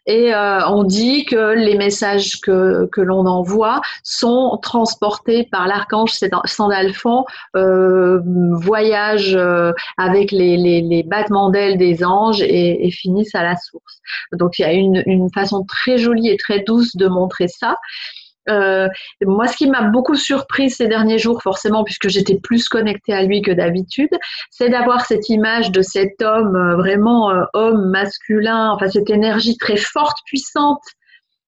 Et euh, on dit que les messages que, que l'on envoie sont transportés par l'archange Sandalphon, euh, voyagent euh, avec les, les, les battements d'ailes des anges et, et, finissent à la source. Donc il y a une, une façon très jolie et très douce de montrer ça. Euh, moi, ce qui m'a beaucoup surpris ces derniers jours, forcément, puisque j'étais plus connectée à lui que d'habitude, c'est d'avoir cette image de cet homme, euh, vraiment euh, homme masculin, enfin cette énergie très forte, puissante,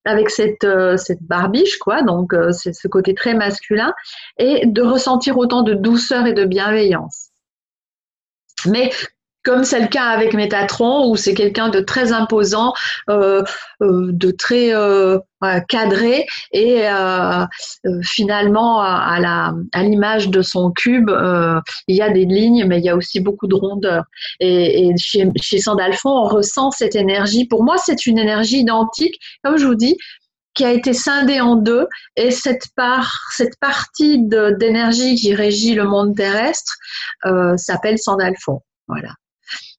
avec cette, cette barbiche, quoi, donc c'est ce côté très masculin, et de ressentir autant de douceur et de bienveillance. Mais comme c'est le cas avec Métatron, où c'est quelqu'un de très imposant, euh, euh, de très euh, cadré, et finalement, à, la, à l'image de son cube, il y a des lignes, mais il y a aussi beaucoup de rondeur. Et, chez, chez Sandalphon, on ressent cette énergie. Pour moi, c'est une énergie identique, comme je vous dis, qui a été scindée en deux, et cette part, cette partie d'énergie qui régit le monde terrestre s'appelle Sandalphon. Voilà.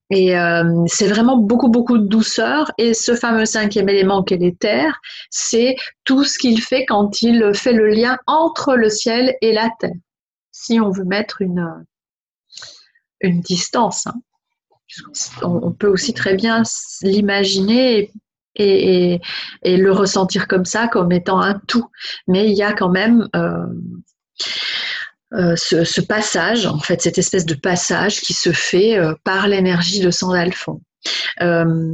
Et euh, c'est vraiment beaucoup, beaucoup de douceur. Et ce fameux cinquième élément qu'est l'éther, c'est tout ce qu'il fait quand il fait le lien entre le ciel et la terre. Si on veut mettre une, une distance. Hein. On, peut aussi très bien l'imaginer et, le ressentir comme ça, comme étant un tout. Mais il y a quand même... Euh, euh, ce, passage, en fait, cette espèce de passage qui se fait euh, par l'énergie de Sandalphon. Euh,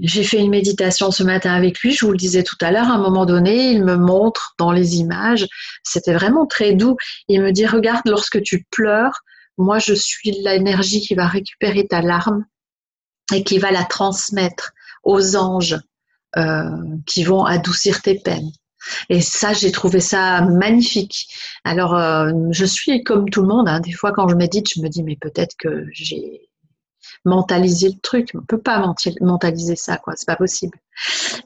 j'ai fait une méditation ce matin avec lui, je vous le disais tout à l'heure, à un moment donné, il me montre dans les images, c'était vraiment très doux, il me dit, regarde, lorsque tu pleures, moi je suis l'énergie qui va récupérer ta larme et qui va la transmettre aux anges euh, qui vont adoucir tes peines. Et ça, j'ai trouvé ça magnifique. Alors, euh, je suis comme tout le monde. Hein. Des fois, quand je médite, je me dis, mais peut-être que j'ai mentalisé le truc. On peut pas mentaliser ça, quoi. C'est pas possible.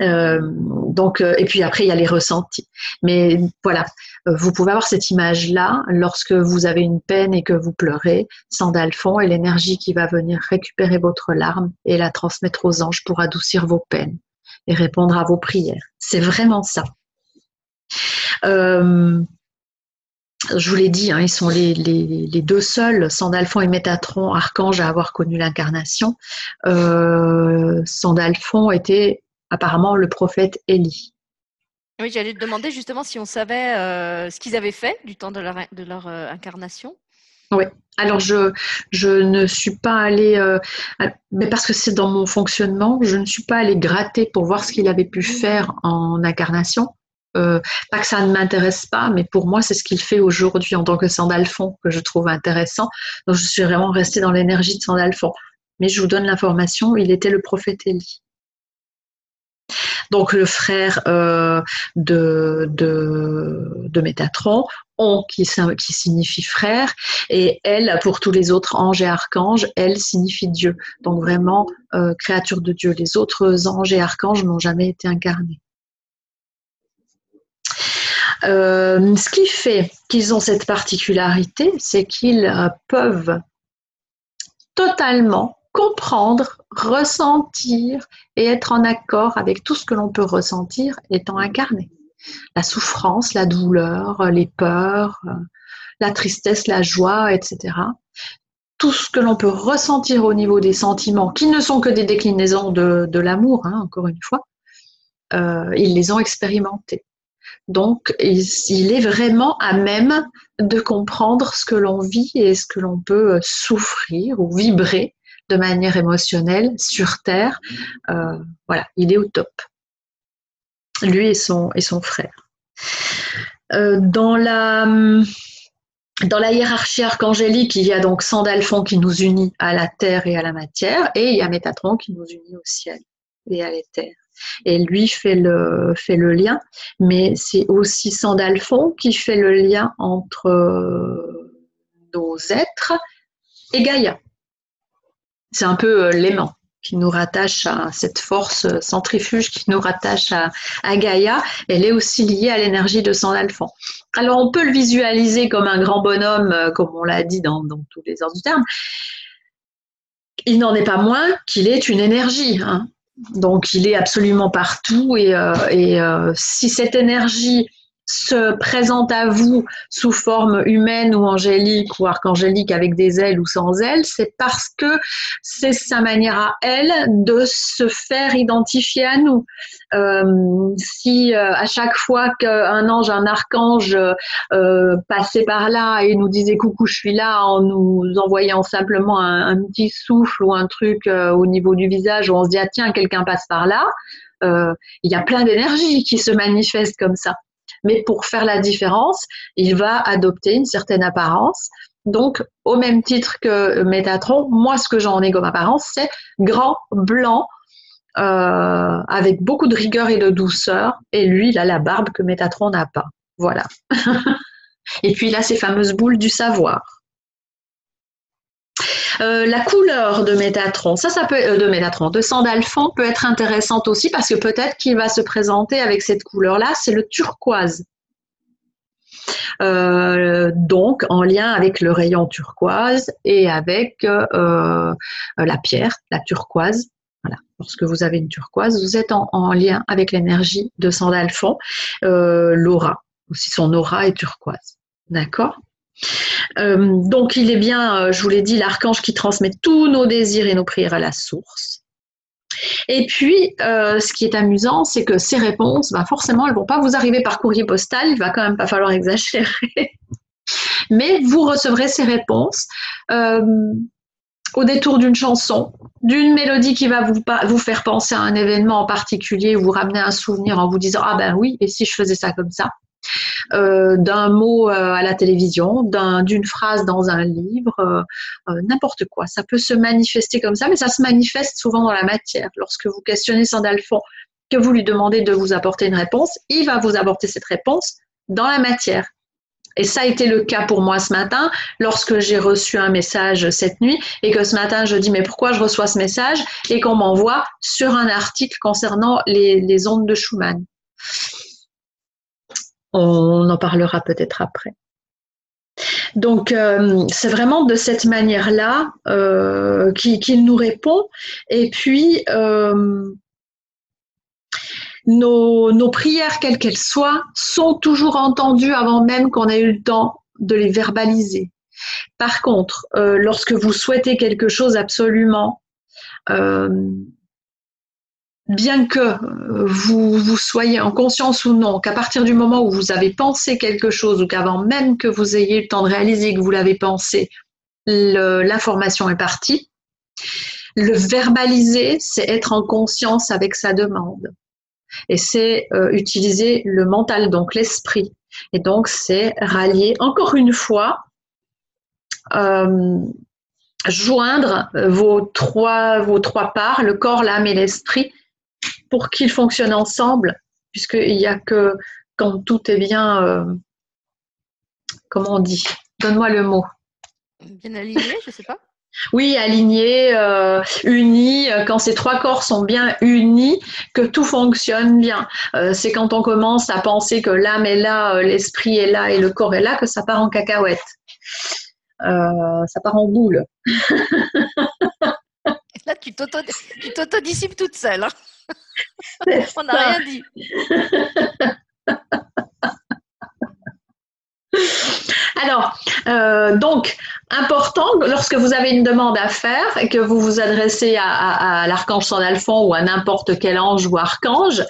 Euh, donc, euh, et puis après, il y a les ressentis. Mais voilà, vous pouvez avoir cette image-là lorsque vous avez une peine et que vous pleurez. Sandalphon et l'énergie qui va venir récupérer votre larme et la transmettre aux anges pour adoucir vos peines et répondre à vos prières. C'est vraiment ça. Euh, je vous l'ai dit, hein, ils sont les, deux seuls, Sandalphon et Métatron, archanges, à avoir connu l'incarnation. Euh, Sandalphon était apparemment le prophète Élie. Oui, j'allais te demander justement si on savait euh, ce qu'ils avaient fait du temps de leur, de leur incarnation. Oui, alors je, je ne suis pas allée, mais parce que c'est dans mon fonctionnement, je ne suis pas allée gratter pour voir ce qu'il avait pu faire en incarnation. Euh, pas que ça ne m'intéresse pas, mais pour moi, c'est ce qu'il fait aujourd'hui en tant que Sandalphon que je trouve intéressant. Donc, je suis vraiment restée dans l'énergie de Sandalphon. Mais je vous donne l'information, il était le prophète Élie. Donc, le frère euh, de, de, Métatron, on qui, qui signifie frère, et elle, pour tous les autres anges et archanges, elle signifie Dieu. Donc, vraiment, euh, créature de Dieu. Les autres anges et archanges n'ont jamais été incarnés. Euh, ce qui fait qu'ils ont cette particularité, c'est qu'ils euh, peuvent totalement comprendre, ressentir et être en accord avec tout ce que l'on peut ressentir étant incarné. La souffrance, la douleur, les peurs, la tristesse, la joie, etc. Tout ce que l'on peut ressentir au niveau des sentiments, qui ne sont que des déclinaisons de, l'amour, hein, encore une fois, euh, ils les ont expérimentés. Donc, il est vraiment à même de comprendre ce que l'on vit et ce que l'on peut euh, souffrir ou vibrer de manière émotionnelle sur Terre. Euh, voilà, il est au top. Lui et son, frère. Euh, dans la dans la hiérarchie archangélique, il y a donc Sandalphon qui nous unit à la terre et à la matière, et il y a Métatron qui nous unit au ciel et à l'éther et lui fait le, lien, mais c'est aussi Sandalphon qui fait le lien entre euh, nos êtres et Gaïa. C'est un peu euh, l'aimant qui nous rattache à cette force centrifuge qui nous rattache à, Gaïa, elle est aussi liée à l'énergie de Sandalphon. Alors on peut le visualiser comme un grand bonhomme, euh, comme on l'a dit dans, tous les ordres du terme. Il n'en est pas moins qu'il est une énergie. Hein. Donc il est absolument partout et, euh, euh, si cette énergie se présente à vous sous forme humaine ou angélique ou archangélique avec des ailes ou sans ailes, c'est parce que c'est sa manière à elle de se faire identifier à nous. Euh, si euh, à chaque fois qu'un ange, un archange euh, passait par là et nous disait coucou, je suis là, en nous envoyant simplement un, petit souffle ou un truc au niveau du visage où on se dit ah tiens quelqu'un passe par là, il y a plein d'énergie qui se manifeste comme ça. Mais pour faire la différence, il va adopter une certaine apparence. Donc, au même titre que Métatron, moi, ce que j'en ai comme apparence, c'est grand, blanc, euh, avec beaucoup de rigueur et de douceur. Et lui, il a la barbe que Métatron n'a pas. Voilà. et puis, il a ces fameuses boules du savoir. Euh, la couleur de Métatron, ça, ça peut euh, de Métatron, de Sandalphon peut être intéressante aussi parce que peut-être qu'il va se présenter avec cette couleur-là, c'est le turquoise. Euh, donc en lien avec le rayon turquoise et avec la pierre, la turquoise. Voilà. Lorsque vous avez une turquoise, vous êtes en, en lien avec l'énergie de Sandalphon. L'aura, aussi son aura est turquoise. D'accord? Euh, donc il est bien, euh, je vous l'ai dit, l'archange qui transmet tous nos désirs et nos prières à la source. Et puis, euh, ce qui est amusant, c'est que ces réponses, bah forcément, elles vont pas vous arriver par courrier postal, il va quand même pas falloir exagérer. Mais vous recevrez ces réponses au détour d'une chanson, d'une mélodie qui va vous faire penser à un événement en particulier, vous ramener un souvenir en vous disant Ah ben oui, et si je faisais ça comme ça? D'un mot à la télévision, d'une phrase dans un livre, n'importe quoi. Ça peut se manifester comme ça, mais ça se manifeste souvent dans la matière. Lorsque vous questionnez Sandalphon, que vous lui demandez de vous apporter une réponse, il va vous apporter cette réponse dans la matière. Et ça a été le cas pour moi ce matin, lorsque j'ai reçu un message cette nuit et que ce matin je dis mais pourquoi je reçois ce message? Et qu'on m'envoie sur un article concernant les, ondes de Schumann. On en parlera peut-être après. Donc euh, c'est vraiment de cette manière-là euh, qu'il nous répond. Et puis euh, nos, prières, quelles qu'elles soient, sont toujours entendues avant même qu'on ait eu le temps de les verbaliser. Par contre, euh, lorsque vous souhaitez quelque chose absolument, bien que vous, vous soyez en conscience ou non, qu'à partir du moment où vous avez pensé quelque chose ou qu'avant même que vous ayez eu le temps de réaliser que vous l'avez pensé, l'information est partie. Le verbaliser, c'est être en conscience avec sa demande. Et c'est euh, utiliser le mental, donc l'esprit. Et donc, c'est rallier, encore une fois, euh, joindre vos trois, vos trois parts, le corps, l'âme et l'esprit, pour qu'ils fonctionnent ensemble, puisqu'il n'y a que quand tout est bien, euh, comment on dit? Donne-moi le mot. Bien aligné, je ne sais pas. Oui, alignés, euh, unis, euh, quand ces trois corps sont bien unis, que tout fonctionne bien. Euh, c'est quand on commence à penser que l'âme est là, l'esprit est là et le corps est là que ça part en cacahuète. ça part en boule. là, tu t'autodissipes toute seule. Hein. On n'a rien dit. Alors, euh, donc, important, lorsque vous avez une demande à faire et que vous vous adressez à, l'archange Saint Alphon ou à n'importe quel ange ou archange,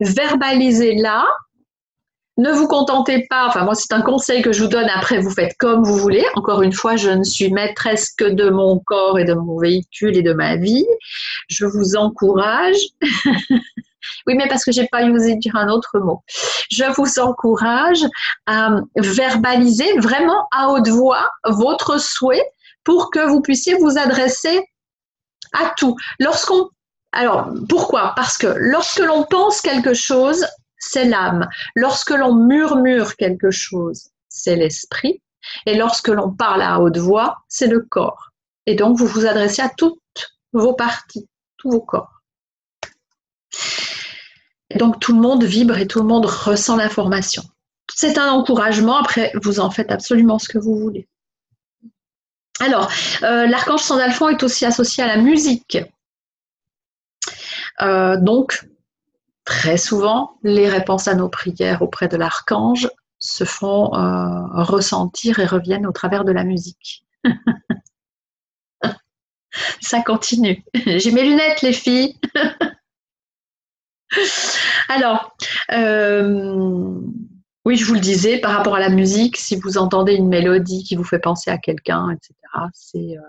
verbalisez-la. Ne vous contentez pas, enfin moi c'est un conseil que je vous donne, après vous faites comme vous voulez. Encore une fois, je ne suis maîtresse que de mon corps et de mon véhicule et de ma vie. Je vous encourage Oui, mais parce que j'ai pas osé dire un autre mot. Je vous encourage à verbaliser vraiment à haute voix votre souhait pour que vous puissiez vous adresser à tout. Lorsqu'on alors, pourquoi? Parce que lorsque l'on pense quelque chose, c'est l'âme. Lorsque l'on murmure quelque chose, c'est l'esprit. Et lorsque l'on parle à haute voix, c'est le corps. Et donc, vous vous adressez à toutes vos parties, tous vos corps. Donc tout le monde vibre et tout le monde ressent l'information. C'est un encouragement, après vous en faites absolument ce que vous voulez. Alors, euh, l'archange Sandalphon est aussi associé à la musique. Euh, donc, très souvent, les réponses à nos prières auprès de l'archange se font euh, ressentir et reviennent au travers de la musique. Ça continue. J'ai mes lunettes, les filles. Alors, euh, oui, je vous le disais, par rapport à la musique, si vous entendez une mélodie qui vous fait penser à quelqu'un, etc., c'est euh,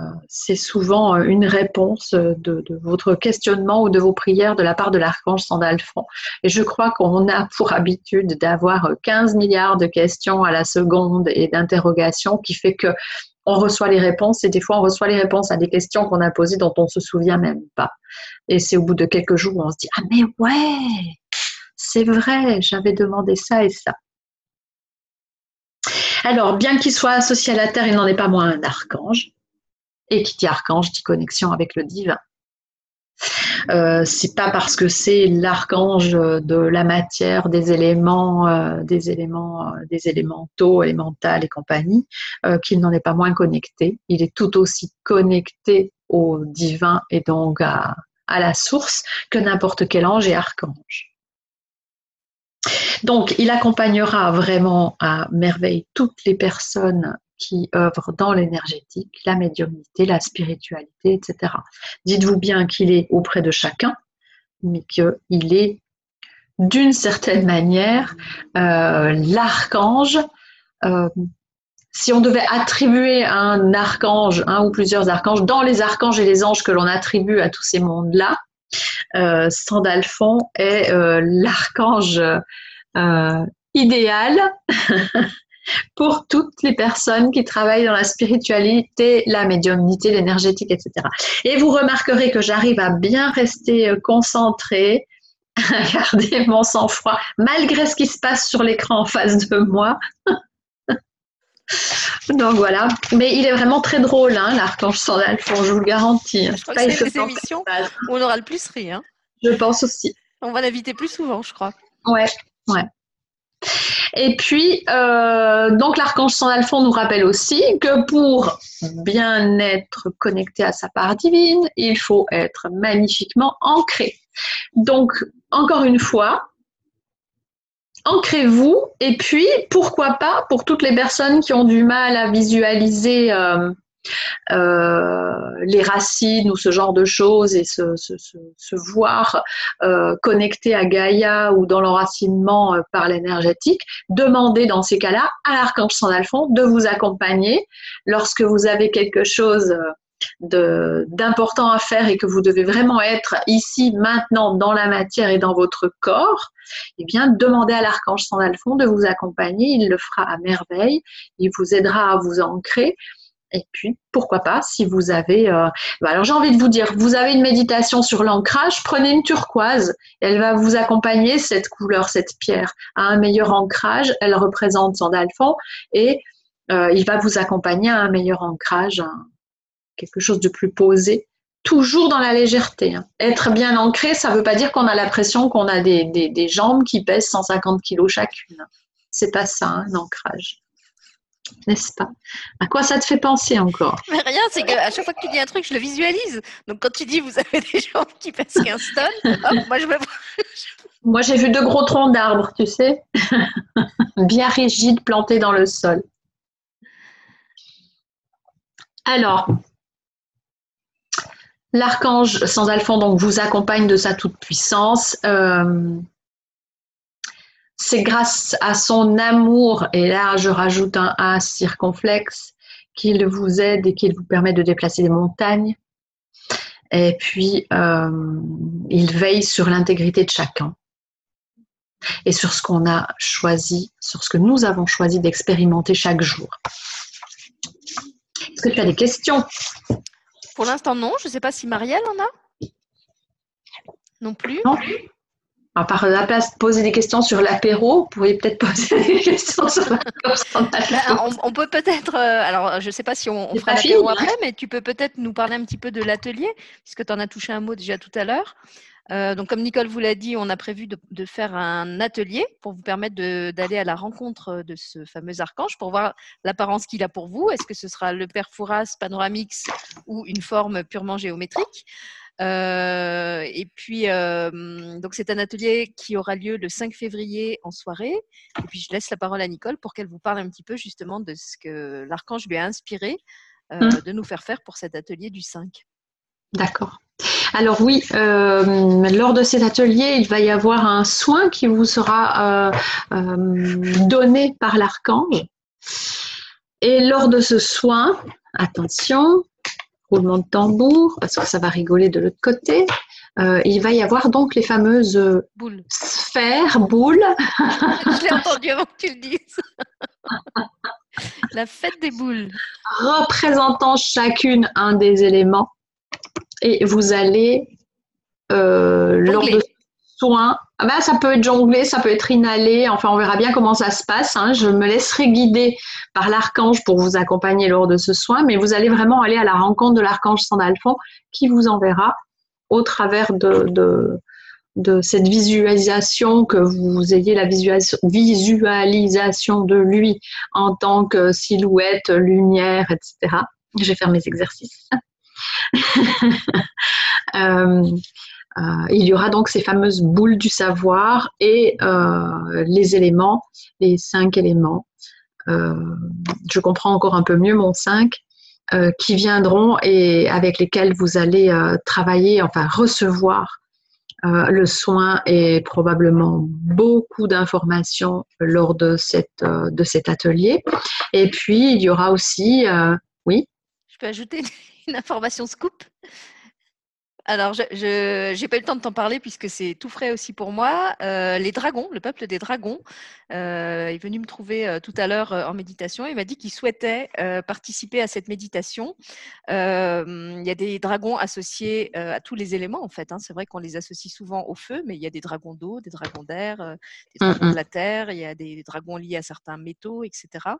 euh, souvent une réponse de, votre questionnement ou de vos prières de la part de l'archange Sandalphon. Et je crois qu'on a pour habitude d'avoir 15 milliards de questions à la seconde et d'interrogations qui fait que on reçoit les réponses et des fois on reçoit les réponses à des questions qu'on a posées dont on ne se souvient même pas. Et c'est au bout de quelques jours où on se dit Ah, mais ouais, c'est vrai, j'avais demandé ça et ça. Alors, bien qu'il soit associé à la Terre, il n'en est pas moins un archange. Et qui dit archange dit connexion avec le divin. Euh, c'est pas parce que c'est l'archange de la matière, des éléments, euh, des éléments, euh, des élémentaux, élémentales et compagnie, qu'il n'en est pas moins connecté. Il est tout aussi connecté au divin et donc à la source que n'importe quel ange et archange. Donc, il accompagnera vraiment à merveille toutes les personnes qui œuvrent dans l'énergétique, la médiumnité, la spiritualité, etc. Dites-vous bien qu'il est auprès de chacun, mais qu'il est d'une certaine manière euh, l'archange euh, si on devait attribuer un archange, un ou plusieurs archanges, dans les archanges et les anges que l'on attribue à tous ces mondes-là, euh, Sandalphon est euh, l'archange idéal pour toutes les personnes qui travaillent dans la spiritualité, la médiumnité, l'énergétique, etc. Et vous remarquerez que j'arrive à bien rester euh, concentrée, à garder mon sang-froid, malgré ce qui se passe sur l'écran en face de moi. Donc voilà, mais il est vraiment très drôle, hein, l'archange Sandalphon, je vous le garantis. Je crois que c'est des émissions où on aura le plus ri. Hein. Je pense aussi. On va l'inviter plus souvent, je crois. Ouais, ouais. Et puis, euh, donc l'archange Sandalphon nous rappelle aussi que pour bien être connecté à sa part divine, il faut être magnifiquement ancré. Donc, encore une fois, ancrez-vous et puis, pourquoi pas, pour toutes les personnes qui ont du mal à visualiser euh, les racines ou ce genre de choses et se, voir euh, connecté à Gaïa ou dans l'enracinement euh, par l'énergétique, demandez dans ces cas-là à l'archange Sandalphon de vous accompagner lorsque vous avez quelque chose d'important à faire et que vous devez vraiment être ici, maintenant, dans la matière et dans votre corps, eh bien, demandez à l'archange Sandalphon de vous accompagner. Il le fera à merveille. Il vous aidera à vous ancrer et puis, pourquoi pas, si vous avez... Euh, bah, alors j'ai envie de vous dire, vous avez une méditation sur l'ancrage, prenez une turquoise. Elle va vous accompagner, cette couleur, cette pierre, à un meilleur ancrage. Elle représente Sandalphon et euh, il va vous accompagner à un meilleur ancrage, quelque chose de plus posé. Toujours dans la légèreté. Hein. Être bien ancré, ça ne veut pas dire qu'on a l'impression qu'on a des, jambes qui pèsent 150 kilos chacune. C'est pas ça, un ancrage n'est-ce pas? À quoi ça te fait penser encore? Mais rien, c'est qu'à chaque fois que tu dis un truc, je le visualise. Donc quand tu dis vous avez des gens qui pèsent 15 tonnes, moi je me... Moi j'ai vu de gros troncs d'arbres, tu sais, bien rigides plantés dans le sol. Alors, l'archange sans alphon donc vous accompagne de sa toute puissance. Euh, c'est grâce à son amour, et là je rajoute un A circonflexe, qu'il vous aide et qu'il vous permet de déplacer des montagnes. Et puis, euh, il veille sur l'intégrité de chacun et sur ce qu'on a choisi, sur ce que nous avons choisi d'expérimenter chaque jour. Est-ce que tu as des questions? Pour l'instant, non. Je ne sais pas si Marielle en a. Non plus. Non par la place de poser des questions sur l'apéro, vous pourriez peut-être poser des questions sur la bah, on, peut peut-être, euh, alors je ne sais pas si on, fera l'apéro après, mais tu peux peut-être nous parler un petit peu de l'atelier, puisque tu en as touché un mot déjà tout à l'heure. Euh, donc, comme Nicole vous l'a dit, on a prévu de, faire un atelier pour vous permettre d'aller à la rencontre de ce fameux archange pour voir l'apparence qu'il a pour vous. Est-ce que ce sera le Perfouras Panoramix ou une forme purement géométrique? Euh, et puis, euh, donc c'est un atelier qui aura lieu le 5 février en soirée. Et puis, je laisse la parole à Nicole pour qu'elle vous parle un petit peu justement de ce que l'archange lui a inspiré euh, mmh. de nous faire faire pour cet atelier du 5. D'accord. Alors oui, lors de cet atelier, il va y avoir un soin qui vous sera donné par l'archange. Et lors de ce soin, attention, roulement de tambour, parce que ça va rigoler de l'autre côté. Euh, il va y avoir donc les fameuses boules. sphères, boules. Je l'ai entendu avant que tu le dises. La fête des boules. Représentant chacune un des éléments. Et vous allez, euh, lors de soins, ah ben, ça peut être jonglé, ça peut être inhalé, enfin on verra bien comment ça se passe. Hein. Je me laisserai guider par l'archange pour vous accompagner lors de ce soin, mais vous allez vraiment aller à la rencontre de l'archange Sandalphon qui vous enverra au travers de, cette visualisation, que vous ayez la visualisation de lui en tant que silhouette, lumière, etc. Je vais faire mes exercices. euh, il y aura donc ces fameuses boules du savoir et euh, les éléments, les cinq éléments. Euh, je comprends encore un peu mieux mon 5 qui viendront et avec lesquels vous allez travailler, enfin recevoir le soin et probablement beaucoup d'informations lors de cet atelier. Et puis, il y aura aussi, oui? Je peux ajouter une information scoop? Alors, je n'ai pas eu le temps de t'en parler puisque c'est tout frais aussi pour moi. Euh, les dragons, le peuple des dragons, euh, est venu me trouver euh, tout à l'heure en méditation. Il m'a dit qu'il souhaitait participer à cette méditation. il y a des dragons associés à tous les éléments, en fait. Hein. C'est vrai qu'on les associe souvent au feu, mais il y a des dragons d'eau, des dragons d'air, des dragons de la terre, il y a des dragons liés à certains métaux, etc.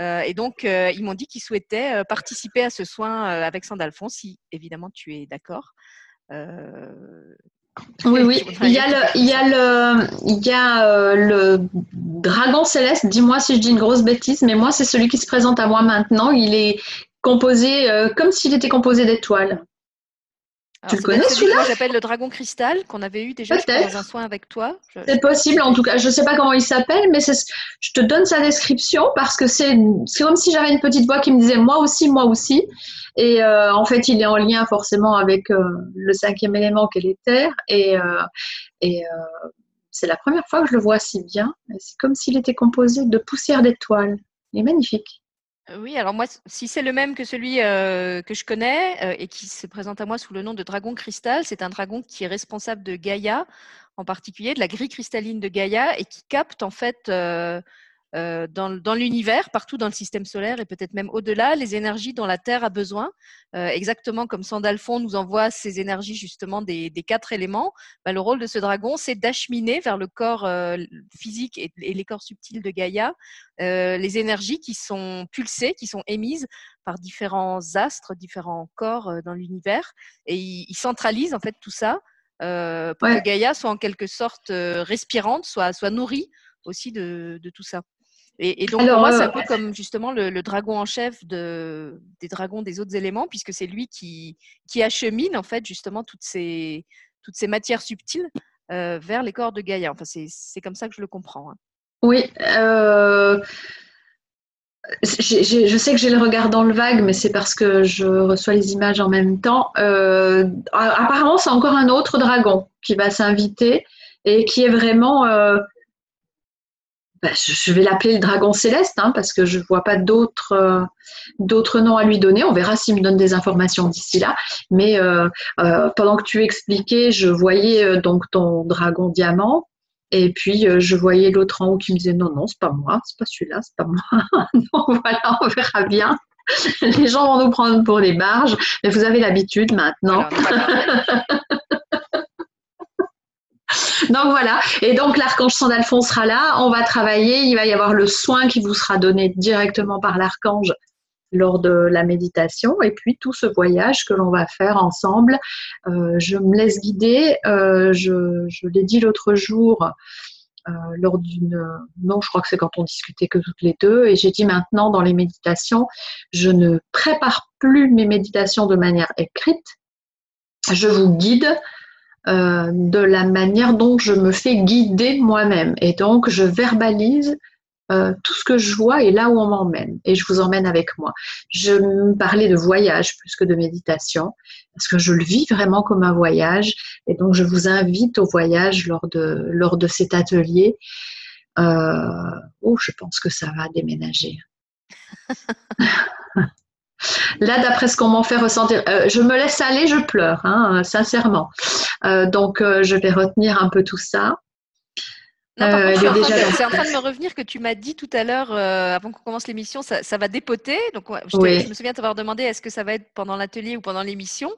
et donc, ils m'ont dit qu'ils souhaitaient participer à ce soin avec Sandalphon, si évidemment tu es d'accord. Euh, oui, oui. Il y a le, il y a le, il y a euh, le dragon céleste. Dis-moi si je dis une grosse bêtise, mais moi c'est celui qui se présente à moi maintenant. Il est composé euh, comme s'il était composé d'étoiles tu le connais celui-là J'appelle le dragon cristal qu'on avait eu déjà dans un soin avec toi. C'est possible, en tout cas. Je ne sais pas comment il s'appelle, mais je te donne sa description parce que c'est comme si j'avais une petite voix qui me disait moi aussi, moi aussi. Et euh, en fait, il est en lien forcément avec euh, le cinquième élément qui est l'éther. Et, euh, et c'est la première fois que je le vois si bien. C'est comme s'il était composé de poussière d'étoiles. Il est magnifique. Oui, alors moi, si c'est le même que celui euh, que je connais euh, et qui se présente à moi sous le nom de dragon cristal, c'est un dragon qui est responsable de Gaïa, en particulier de la grille cristalline de Gaïa, et qui capte en fait euh, euh, dans, l'univers, partout dans le système solaire et peut-être même au-delà, les énergies dont la Terre a besoin. Euh, exactement comme Sandalphon nous envoie ces énergies justement des, quatre éléments, bah, le rôle de ce dragon, c'est d'acheminer vers le corps euh, physique et, les corps subtils de Gaïa les énergies qui sont pulsées, qui sont émises par différents astres, différents corps dans l'univers. Et il, centralise en fait tout ça pour que Gaïa soit en quelque sorte respirante, soit, soit nourrie aussi de tout ça. Et, donc, pour moi, c'est un euh, peu comme justement le, dragon en chef de, des dragons des autres éléments, puisque c'est lui qui, qui achemine, en fait, justement, toutes ces, toutes ces matières subtiles euh, vers les corps de Gaïa. Enfin, c'est comme ça que je le comprends. Hein. Oui. Euh, je sais que j'ai le regard dans le vague, mais c'est parce que je reçois les images en même temps. apparemment, c'est encore un autre dragon qui va s'inviter et qui est vraiment bah, je vais l'appeler le dragon céleste hein, parce que je ne vois pas d'autres euh, d'autres noms à lui donner. On verra s'il me donne des informations d'ici là. Mais euh, euh, pendant que tu expliquais, je voyais donc ton dragon diamant. Et puis je voyais l'autre en haut qui me disait non non c'est pas moi c'est pas celui-là c'est pas moi donc voilà on verra bien les gens vont nous prendre pour des barges mais vous avez l'habitude maintenant donc voilà. Et donc l'archange Sandalphon sera là. On va travailler. Il va y avoir le soin qui vous sera donné directement par l'archange lors de la méditation et puis tout ce voyage que l'on va faire ensemble. Euh, je me laisse guider. Euh, je, l'ai dit l'autre jour. Euh, lors d'une non je crois que c'est quand on discutait que toutes les deux et j'ai dit maintenant dans les méditations je ne prépare plus mes méditations de manière écrite je vous guide euh, de la manière dont je me fais guider moi-même. Et donc, je verbalise euh, tout ce que je vois et là où on m'emmène. Et je vous emmène avec moi. Je parlais de voyage plus que de méditation, parce que je le vis vraiment comme un voyage. Et donc, je vous invite au voyage lors de, lors de cet atelier. Euh, oh, je pense que ça va déménager. Là, d'après ce qu'on m'en fait ressentir, euh, je me laisse aller, je pleure, hein, sincèrement. Euh, donc, euh, je vais retenir un peu tout ça. c'est en train de me revenir que tu m'as dit tout à l'heure, avant qu'on commence l'émission, ça, va dépoter. Donc, je, me souviens t'avoir demandé est-ce que ça va être pendant l'atelier ou pendant l'émission?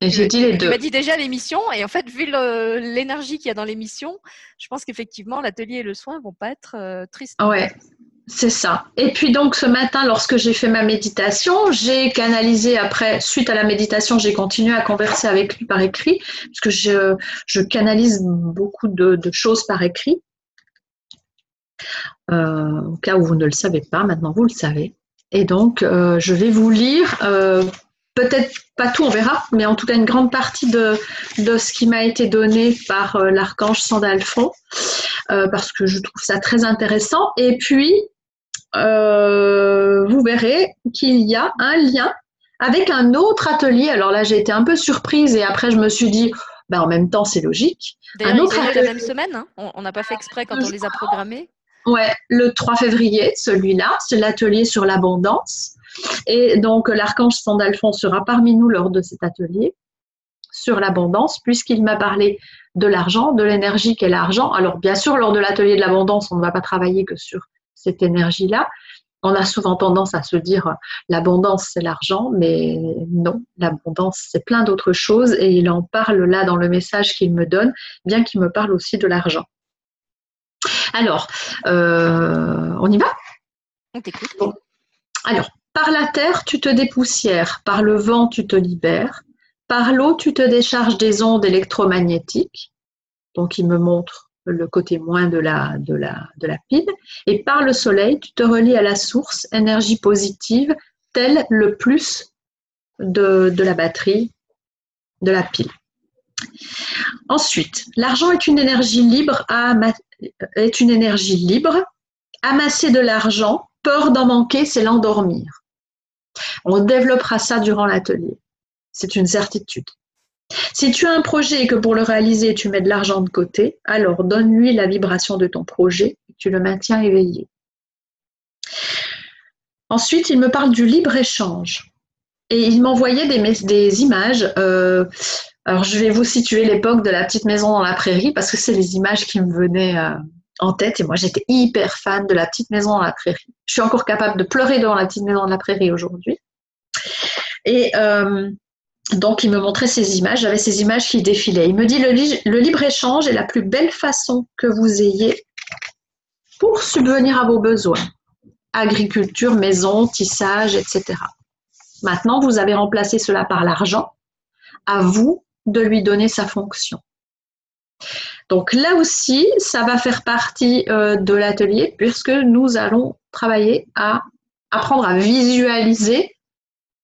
Et j'ai dit les deux. Tu m'as dit déjà l'émission. Et en fait, vu l'énergie qu'il y a dans l'émission, je pense qu'effectivement, l'atelier et le soin vont pas être tristes. Ouais. C'est ça. Et puis donc ce matin, lorsque j'ai fait ma méditation, j'ai canalisé après, suite à la méditation, j'ai continué à converser avec lui par écrit, parce que je, canalise beaucoup de, choses par écrit. Euh, au cas où vous ne le savez pas, maintenant vous le savez. Et donc, euh, je vais vous lire, euh, peut-être pas tout, on verra, mais en tout cas une grande partie de, de ce qui m'a été donné par l'archange Sandalphon, parce que je trouve ça très intéressant. Et puis, euh, vous verrez qu'il y a un lien avec un autre atelier. Alors là, j'ai été un peu surprise et après, je me suis dit, ben, en même temps, c'est logique. un autre atelier... la même semaine, hein. on n'a pas fait exprès quand on les a programmés. Ouais, le 3 février, celui-là, c'est l'atelier sur l'abondance. Et donc, l'archange Sandalphon sera parmi nous lors de cet atelier sur l'abondance puisqu'il m'a parlé de l'argent, de l'énergie qu'est l'argent. Alors bien sûr, lors de l'atelier de l'abondance, on ne va pas travailler que sur cette énergie-là. On a souvent tendance à se dire l'abondance c'est l'argent, mais non, l'abondance c'est plein d'autres choses et il en parle là dans le message qu'il me donne, bien qu'il me parle aussi de l'argent. Alors, euh, on y va? On t'écoute. Alors, par la terre, tu te dépoussières, par le vent, tu te libères, par l'eau, tu te décharges des ondes électromagnétiques. Donc, il me montre le côté moins de la, pile. Et par le soleil, tu te relis à la source, énergie positive, tel le plus de, la batterie de la pile. Ensuite, l'argent est une énergie libre. Amasser de l'argent, peur d'en manquer, c'est l'endormir. On développera ça durant l'atelier. C'est une certitude. Si tu as un projet et que pour le réaliser, tu mets de l'argent de côté, alors donne-lui la vibration de ton projet et tu le maintiens éveillé. Ensuite, il me parle du libre-échange. Et il m'envoyait des, images. Euh, alors, je vais vous situer l'époque de la petite maison dans la prairie parce que c'est les images qui me venaient euh, en tête. Et moi, j'étais hyper fan de la petite maison dans la prairie. Je suis encore capable de pleurer dans la petite maison dans la prairie aujourd'hui. Et euh, donc, il me montrait ces images. J'avais ces images qui défilaient. Il me dit le, libre-échange est la plus belle façon que vous ayez pour subvenir à vos besoins. Agriculture, maison, tissage, etc. Maintenant, vous avez remplacé cela par l'argent. À vous de lui donner sa fonction. Donc là aussi, ça va faire partie euh, de l'atelier puisque nous allons travailler à apprendre à visualiser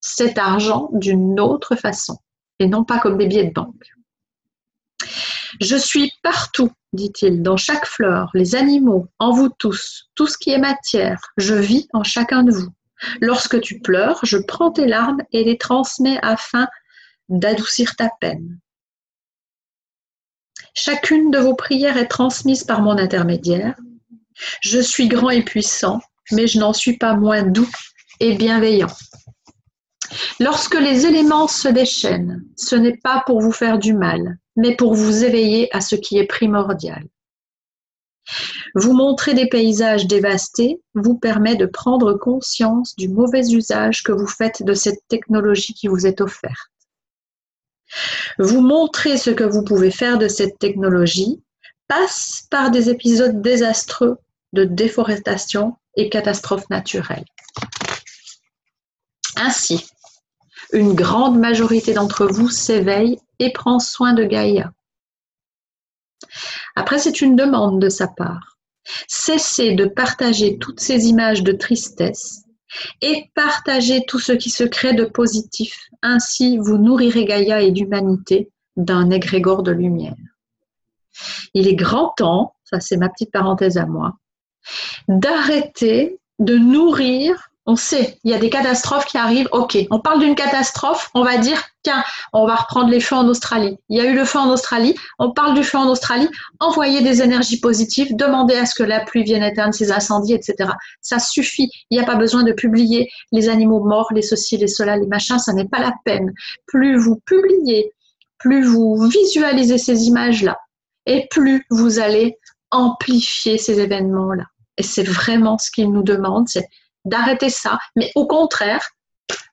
cet argent d'une autre façon et non pas comme des billets de banque. Je suis partout, dit-il, dans chaque fleur, les animaux, en vous tous, tout ce qui est matière. Je vis en chacun de vous. Lorsque tu pleures, je prends tes larmes et les transmets afin d'adoucir ta peine. Chacune de vos prières est transmise par mon intermédiaire. Je suis grand et puissant, mais je n'en suis pas moins doux et bienveillant. Lorsque les éléments se déchaînent, ce n'est pas pour vous faire du mal, mais pour vous éveiller à ce qui est primordial. Vous montrer des paysages dévastés vous permet de prendre conscience du mauvais usage que vous faites de cette technologie qui vous est offerte. Vous montrer ce que vous pouvez faire de cette technologie passe par des épisodes désastreux de déforestation et catastrophes naturelles. Ainsi, une grande majorité d'entre vous s'éveille et prend soin de Gaïa. Après, c'est une demande de sa part. Cessez de partager toutes ces images de tristesse et partagez tout ce qui se crée de positif. Ainsi, vous nourrirez Gaïa et l'humanité d'un égrégore de lumière. Il est grand temps, ça c'est ma petite parenthèse à moi, d'arrêter de nourrir on sait, il y a des catastrophes qui arrivent. Ok, on parle d'une catastrophe, on va dire, tiens, on va reprendre les feux en Australie. Il y a eu le feu en Australie, on parle du feu en Australie, envoyer des énergies positives, demander à ce que la pluie vienne éteindre ces incendies, etc. Ça suffit. Il n'y a pas besoin de publier les animaux morts, les ceci, les cela, les machins, ça n'est pas la peine. Plus vous publiez, plus vous visualisez ces images-là, et plus vous allez amplifier ces événements-là. Et c'est vraiment ce qu'il nous demande, c'est d'arrêter ça. Mais au contraire,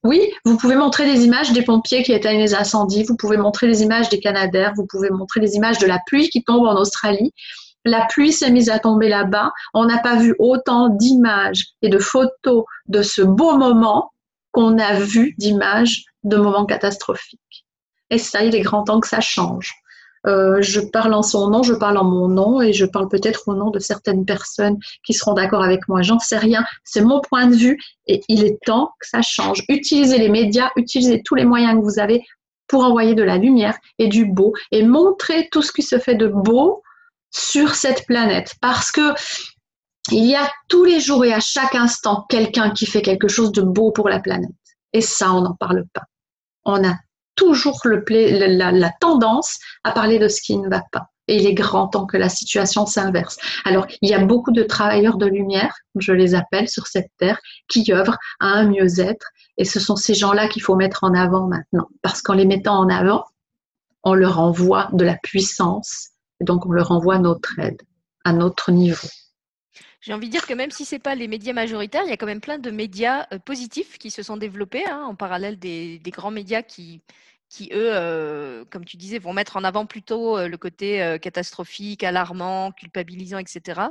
oui, vous pouvez montrer des images des pompiers qui éteignent les incendies, vous pouvez montrer des images des Canadaires, vous pouvez montrer des images de la pluie qui tombe en Australie. La pluie s'est mise à tomber là-bas. On n'a pas vu autant d'images et de photos de ce beau moment qu'on a vu d'images de moments catastrophiques. Et ça, il est grand temps que ça change. Euh, je parle en son nom, je parle en mon nom et je parle peut-être au nom de certaines personnes qui seront d'accord avec moi. J'en sais rien. C'est mon point de vue et il est temps que ça change. Utilisez les médias, utilisez tous les moyens que vous avez pour envoyer de la lumière et du beau et montrer tout ce qui se fait de beau sur cette planète parce que il y a tous les jours et à chaque instant quelqu'un qui fait quelque chose de beau pour la planète. Et ça, on n'en parle pas. On a toujours la tendance à parler de ce qui ne va pas. Et il est grand temps que la situation s'inverse. Alors, il y a beaucoup de travailleurs de lumière, je les appelle sur cette terre, qui œuvrent à un mieux-être. Et ce sont ces gens-là qu'il faut mettre en avant maintenant. Parce qu'en les mettant en avant, on leur envoie de la puissance, et donc on leur envoie notre aide à notre niveau. J'ai envie de dire que même si ce n'est pas les médias majoritaires, il y a quand même plein de médias euh, positifs qui se sont développés hein, en parallèle des, grands médias qui, qui eux, euh, comme tu disais, vont mettre en avant plutôt euh, le côté catastrophique, alarmant, culpabilisant, etc.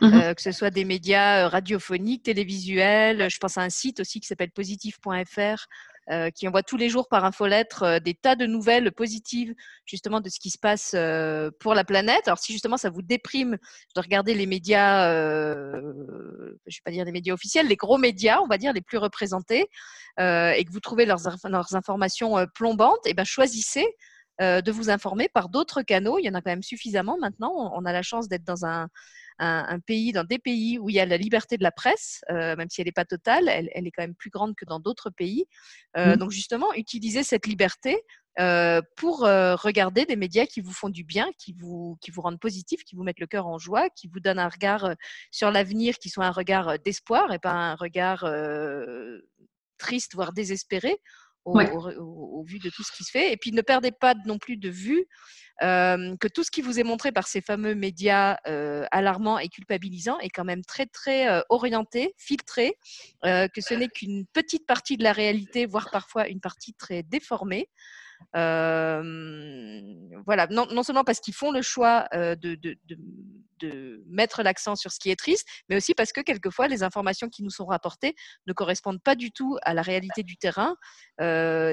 Mmh que ce soit des médias radiophoniques, télévisuels. Je pense à un site aussi qui s'appelle positif.fr euh, qui envoie tous les jours par infolettre euh, des tas de nouvelles positives justement de ce qui se passe euh, pour la planète. Alors si justement ça vous déprime de regarder les médias, je ne vais pas dire les médias officiels, les gros médias, on va dire les plus représentés, et que vous trouvez leurs, leurs informations plombantes, et eh ben choisissez de vous informer par d'autres canaux. Il y en a quand même suffisamment maintenant. On a la chance d'être dans un, un, pays, dans des pays où il y a la liberté de la presse, euh, même si elle n'est pas totale, elle, est quand même plus grande que dans d'autres pays. Euh, mmh. Donc justement, utiliser cette liberté euh, pour regarder des médias qui vous font du bien, qui vous, qui vous rendent positif, qui vous mettent le cœur en joie, qui vous donnent un regard sur l'avenir, qui soit un regard d'espoir et pas un regard triste, voire désespéré. Au, vu de tout ce qui se fait. Et puis ne perdez pas non plus de vue que tout ce qui vous est montré par ces fameux médias alarmants et culpabilisants est quand même très très orienté, filtré, que ce n'est qu'une petite partie de la réalité, voire parfois une partie très déformée voilà, non, seulement parce qu'ils font le choix de, de, mettre l'accent sur ce qui est triste, mais aussi parce que quelquefois les informations qui nous sont rapportées ne correspondent pas du tout à la réalité du terrain.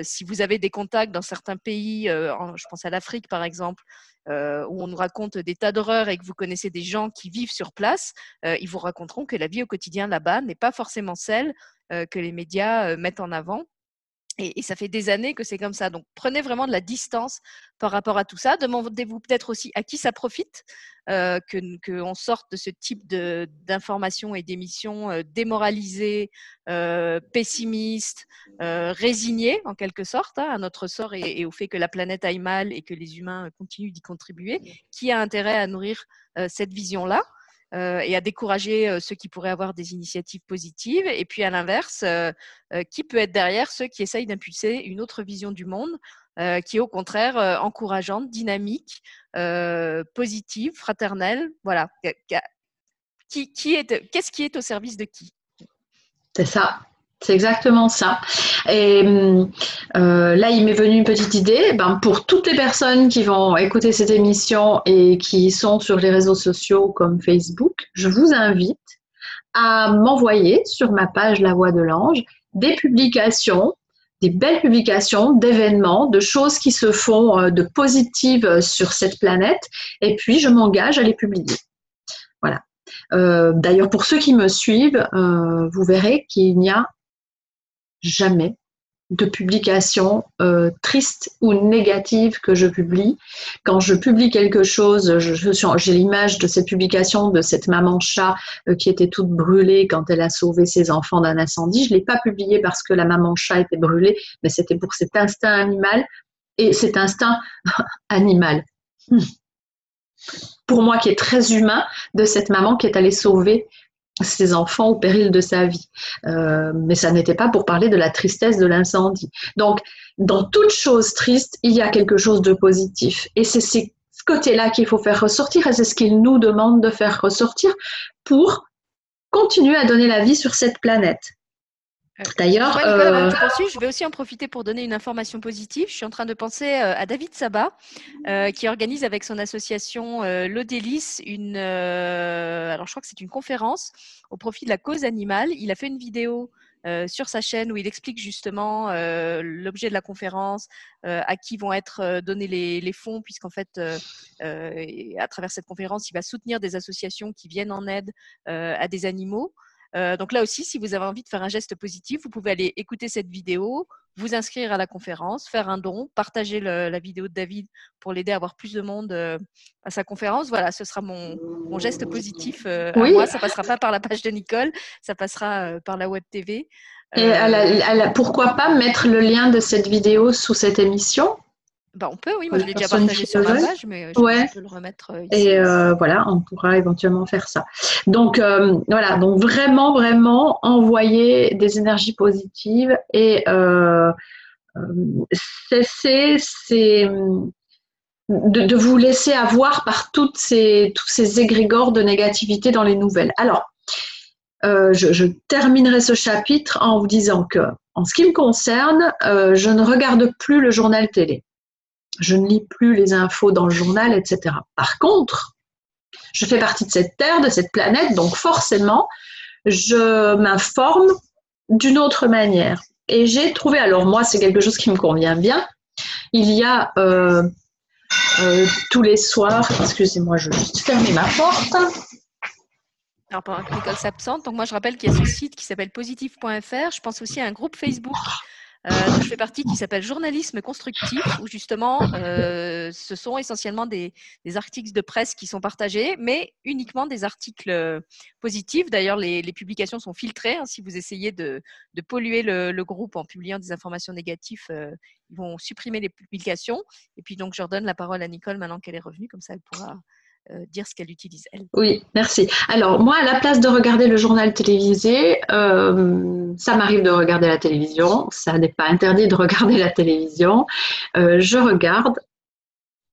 si vous avez des contacts dans certains pays, je pense à l'Afrique par exemple, où on nous raconte des tas d'horreurs et que vous connaissez des gens qui vivent sur place, ils vous raconteront que la vie au quotidien là-bas n'est pas forcément celle que les médias mettent en avant. Et, ça fait des années que c'est comme ça. Donc, prenez vraiment de la distance par rapport à tout ça. Demandez-vous peut-être aussi à qui ça profite euh, qu'on sorte de ce type d'informations et d'émissions euh, démoralisées, euh, pessimistes, euh, résignées en quelque sorte hein, à notre sort et, et, au fait que la planète aille mal et que les humains continuent d'y contribuer. Qui a intérêt à nourrir cette vision-là? Et à décourager euh, ceux qui pourraient avoir des initiatives positives. Et puis à l'inverse, euh, qui peut être derrière ceux qui essayent d'impulser une autre vision du monde qui est au contraire encourageante, dynamique, positive, fraternelle. Voilà. Qui est, qu'est-ce qui est au service de qui? C'est ça. C'est exactement ça. Et euh, là, il m'est venu une petite idée. Ben, pour toutes les personnes qui vont écouter cette émission et qui sont sur les réseaux sociaux comme Facebook, je vous invite à m'envoyer sur ma page La Voix de l'Ange des publications, des belles publications d'événements, de choses qui se font euh, de positives sur cette planète. Et puis, je m'engage à les publier. Voilà. Euh, d'ailleurs, pour ceux qui me suivent, vous verrez qu'il n'y a jamais de publication euh, triste ou négative que je publie. Quand je publie quelque chose, j'ai l'image de cette publication de cette maman chat euh, qui était toute brûlée quand elle a sauvé ses enfants d'un incendie. Je ne l'ai pas publié parce que la maman chat était brûlée, mais c'était pour cet instinct animal et cet instinct animal. Pour moi qui est très humain, de cette maman qui est allée sauver ses enfants au péril de sa vie. Euh, mais ça n'était pas pour parler de la tristesse de l'incendie. Donc, dans toute chose triste, il y a quelque chose de positif. Et c'est ce côté-là qu'il faut faire ressortir et c'est ce qu'il nous demande de faire ressortir pour continuer à donner la vie sur cette planète. D'ailleurs, euh... je vais aussi en profiter pour donner une information positive. Je suis en train de penser euh, à David Sabat, euh, qui organise avec son association euh, L'Odélis une, alors je crois que c'est une conférence au profit de la cause animale. Il a fait une vidéo sur sa chaîne où il explique justement l'objet de la conférence, à qui vont être donnés les, les fonds, puisqu'en fait, à travers cette conférence, il va soutenir des associations qui viennent en aide à des animaux. Euh, donc là aussi, si vous avez envie de faire un geste positif, vous pouvez aller écouter cette vidéo, vous inscrire à la conférence, faire un don, partager la vidéo de David pour l'aider à avoir plus de monde euh, à sa conférence. Voilà, ce sera mon, geste positif euh, à moi. Ça passera pas par la page de Nicole, ça passera par la web TV. Et pourquoi pas mettre le lien de cette vidéo sous cette émission? Bah, on peut, oui. Moi, je l'ai déjà partagé sur ma page, mais je peux le remettre euh, ici. Et euh, voilà, on pourra éventuellement faire ça. Donc, euh, voilà. Donc, vraiment, vraiment, envoyer des énergies positives et cesser ces, de, vous laisser avoir par toutes ces, tous ces égrégores de négativité dans les nouvelles. Alors, euh, je, terminerai ce chapitre en vous disant que, en ce qui me concerne, euh, je ne regarde plus le journal télé. Je ne lis plus les infos dans le journal, etc. Par contre, je fais partie de cette Terre, de cette planète, donc forcément, je m'informe d'une autre manière. Et j'ai trouvé, alors moi, c'est quelque chose qui me convient bien. Il y a euh, euh, tous les soirs, excusez-moi, je vais fermer ma porte. Alors, pendant que Nicole s'absente, donc moi je rappelle qu'il y a ce site qui s'appelle positif.fr. Je pense aussi à un groupe Facebook dont je fais partie qui s'appelle Journalisme constructif, où justement euh, ce sont essentiellement des, articles de presse qui sont partagés, mais uniquement des articles euh, positifs. D'ailleurs, les, publications sont filtrées. Hein. Si vous essayez de, polluer le, groupe en publiant des informations négatives, ils vont supprimer les publications. Et puis donc, je redonne la parole à Nicole maintenant qu'elle est revenue, comme ça elle pourra euh, dire ce qu'elle utilise elle. Oui, merci. Alors moi, à la place de regarder le journal télévisé, euh, ça m'arrive de regarder la télévision. Ça n'est pas interdit de regarder la télévision. Euh, je regarde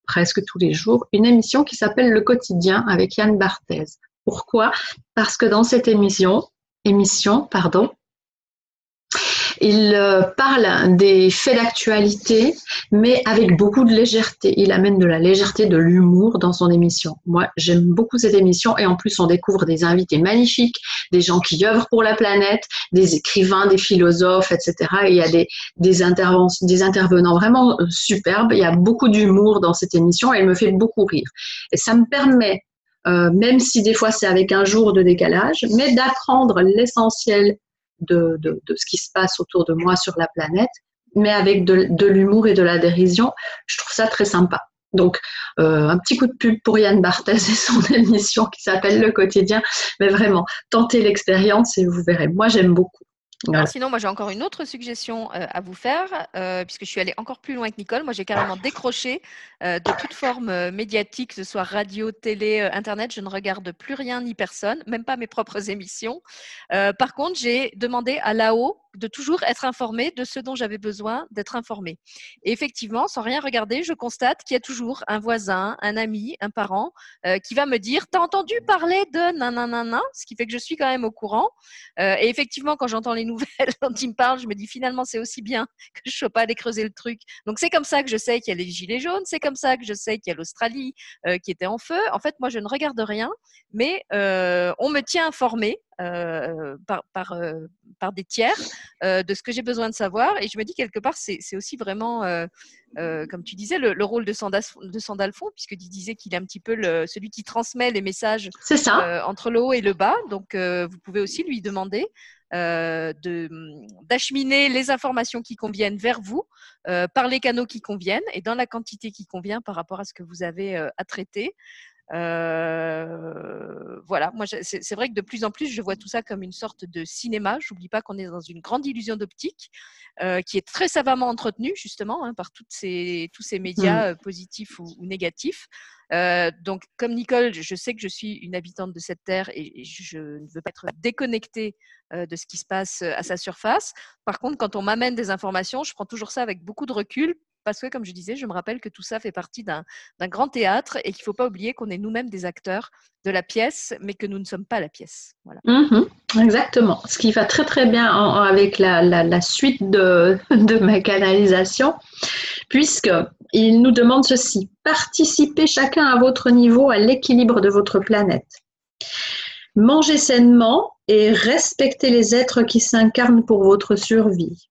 presque tous les jours une émission qui s'appelle Le quotidien avec Yann Barthez. Pourquoi? Parce que dans cette émission, émission, pardon, il euh, parle des faits d'actualité, mais avec beaucoup de légèreté. Il amène de la légèreté, de l'humour dans son émission. Moi, j'aime beaucoup cette émission et en plus, on découvre des invités magnifiques, des gens qui œuvrent pour la planète, des écrivains, des philosophes, etc. il y a des, des, des intervenants vraiment euh, superbes. Il y a beaucoup d'humour dans cette émission et elle me fait beaucoup rire. Et ça me permet euh, même si des fois c'est avec un jour de décalage, mais d'apprendre l'essentiel de, de, de, ce qui se passe autour de moi sur la planète, mais avec de, de l'humour et de la dérision. Je trouve ça très sympa. Donc, euh, un petit coup de pub pour Yann Barthez et son émission qui s'appelle Le quotidien. Mais vraiment, tentez l'expérience et vous verrez. Moi, j'aime beaucoup sinon, moi j'ai encore une autre suggestion euh, à vous faire, euh, puisque je suis allée encore plus loin que Nicole. Moi j'ai carrément décroché euh, de toute forme médiatique, que ce soit radio, télé, internet. Je ne regarde plus rien ni personne, même pas mes propres émissions. par contre, j'ai demandé à l'AO de toujours être informé de ce dont j'avais besoin d'être informé. Et effectivement, sans rien regarder, je constate qu'il y a toujours un voisin, un ami, un parent qui va me dire T'as entendu parler de nanana Ce qui fait que je suis quand même au courant. et effectivement, quand j'entends les nouvelles quand il me parle, je me dis finalement c'est aussi bien que je ne sois pas allé creuser le truc. Donc c'est comme ça que je sais qu'il y a les gilets jaunes, c'est comme ça que je sais qu'il y a l'Australie euh, qui était en feu. En fait, moi je ne regarde rien, mais euh, on me tient informé euh, par, par, par, des tiers de ce que j'ai besoin de savoir. Et je me dis quelque part, c'est aussi vraiment, comme tu disais, le, rôle de, de Sandalfon, puisque tu disais qu'il est un petit peu le, celui qui transmet les messages entre le haut et le bas. Donc, vous pouvez aussi lui demander euh, d'acheminer les informations qui conviennent vers vous euh, par les canaux qui conviennent et dans la quantité qui convient par rapport à ce que vous avez euh, à traiter. Euh, voilà, moi c'est vrai que de plus en plus je vois tout ça comme une sorte de cinéma. J'oublie pas qu'on est dans une grande illusion d'optique euh, qui est très savamment entretenue justement hein, par toutes ces, tous ces médias mmh. positifs ou, ou négatifs. Euh, donc, comme Nicole, je sais que je suis une habitante de cette terre et, je ne veux pas être déconnectée euh, de ce qui se passe à sa surface. Par contre, quand on m'amène des informations, je prends toujours ça avec beaucoup de recul parce que, comme je disais, je me rappelle que tout ça fait partie d'un grand théâtre et qu'il ne faut pas oublier qu'on est nous-mêmes des acteurs de la pièce, mais que nous ne sommes pas la pièce. Voilà. Mhm, exactement. Ce qui va très très bien avec la, suite de, ma canalisation, puisqu'il nous demande ceci. Participez chacun à votre niveau à l'équilibre de votre planète. Mangez sainement et respectez les êtres qui s'incarnent pour votre survie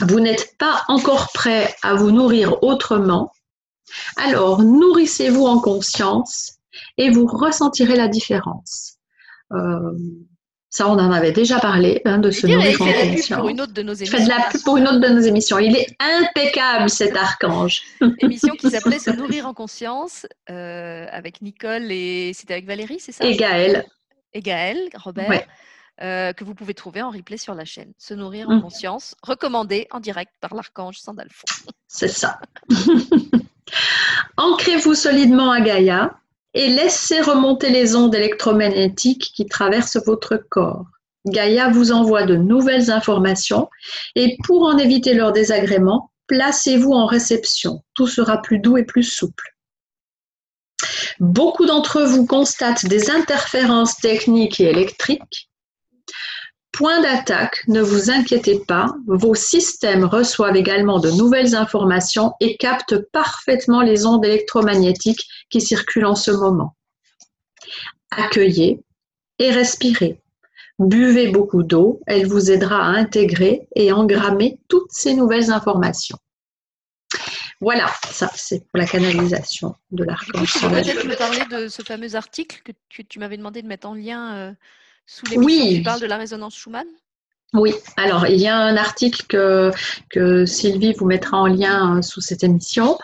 vous n'êtes pas encore prêt à vous nourrir autrement, alors nourrissez-vous en conscience et vous ressentirez la différence. Euh, ça, on en avait déjà parlé, hein, de se nourrir en conscience. Pour une autre de nos émissions. Faites de la pub pour une autre de nos émissions. Il est impeccable, cet archange. Émission qui s'appelait Se nourrir en conscience, euh, avec Nicole et c'était avec Valérie, c'est ça? Et Gaëlle. Et Gaëlle, Robert. Euh, que vous pouvez trouver en replay sur la chaîne. Se nourrir en mmh. conscience, recommandé en direct par l'archange Sandalfo. C'est ça. Ancrez-vous solidement à Gaïa et laissez remonter les ondes électromagnétiques qui traversent votre corps. Gaïa vous envoie de nouvelles informations et pour en éviter leur désagrément, placez-vous en réception. Tout sera plus doux et plus souple. Beaucoup d'entre vous constatent des interférences techniques et électriques. Point d'attaque, ne vous inquiétez pas, vos systèmes reçoivent également de nouvelles informations et captent parfaitement les ondes électromagnétiques qui circulent en ce moment. Accueillez et respirez. Buvez beaucoup d'eau, elle vous aidera à intégrer et engrammer toutes ces nouvelles informations. Voilà, ça c'est pour la canalisation de peux peut-être me parler de ce fameux article que tu, m'avais demandé de mettre en lien euh, sous oui. qui parle de la résonance Schumann? Oui, alors il y a un article que, que Sylvie vous mettra en lien euh, sous cette émission.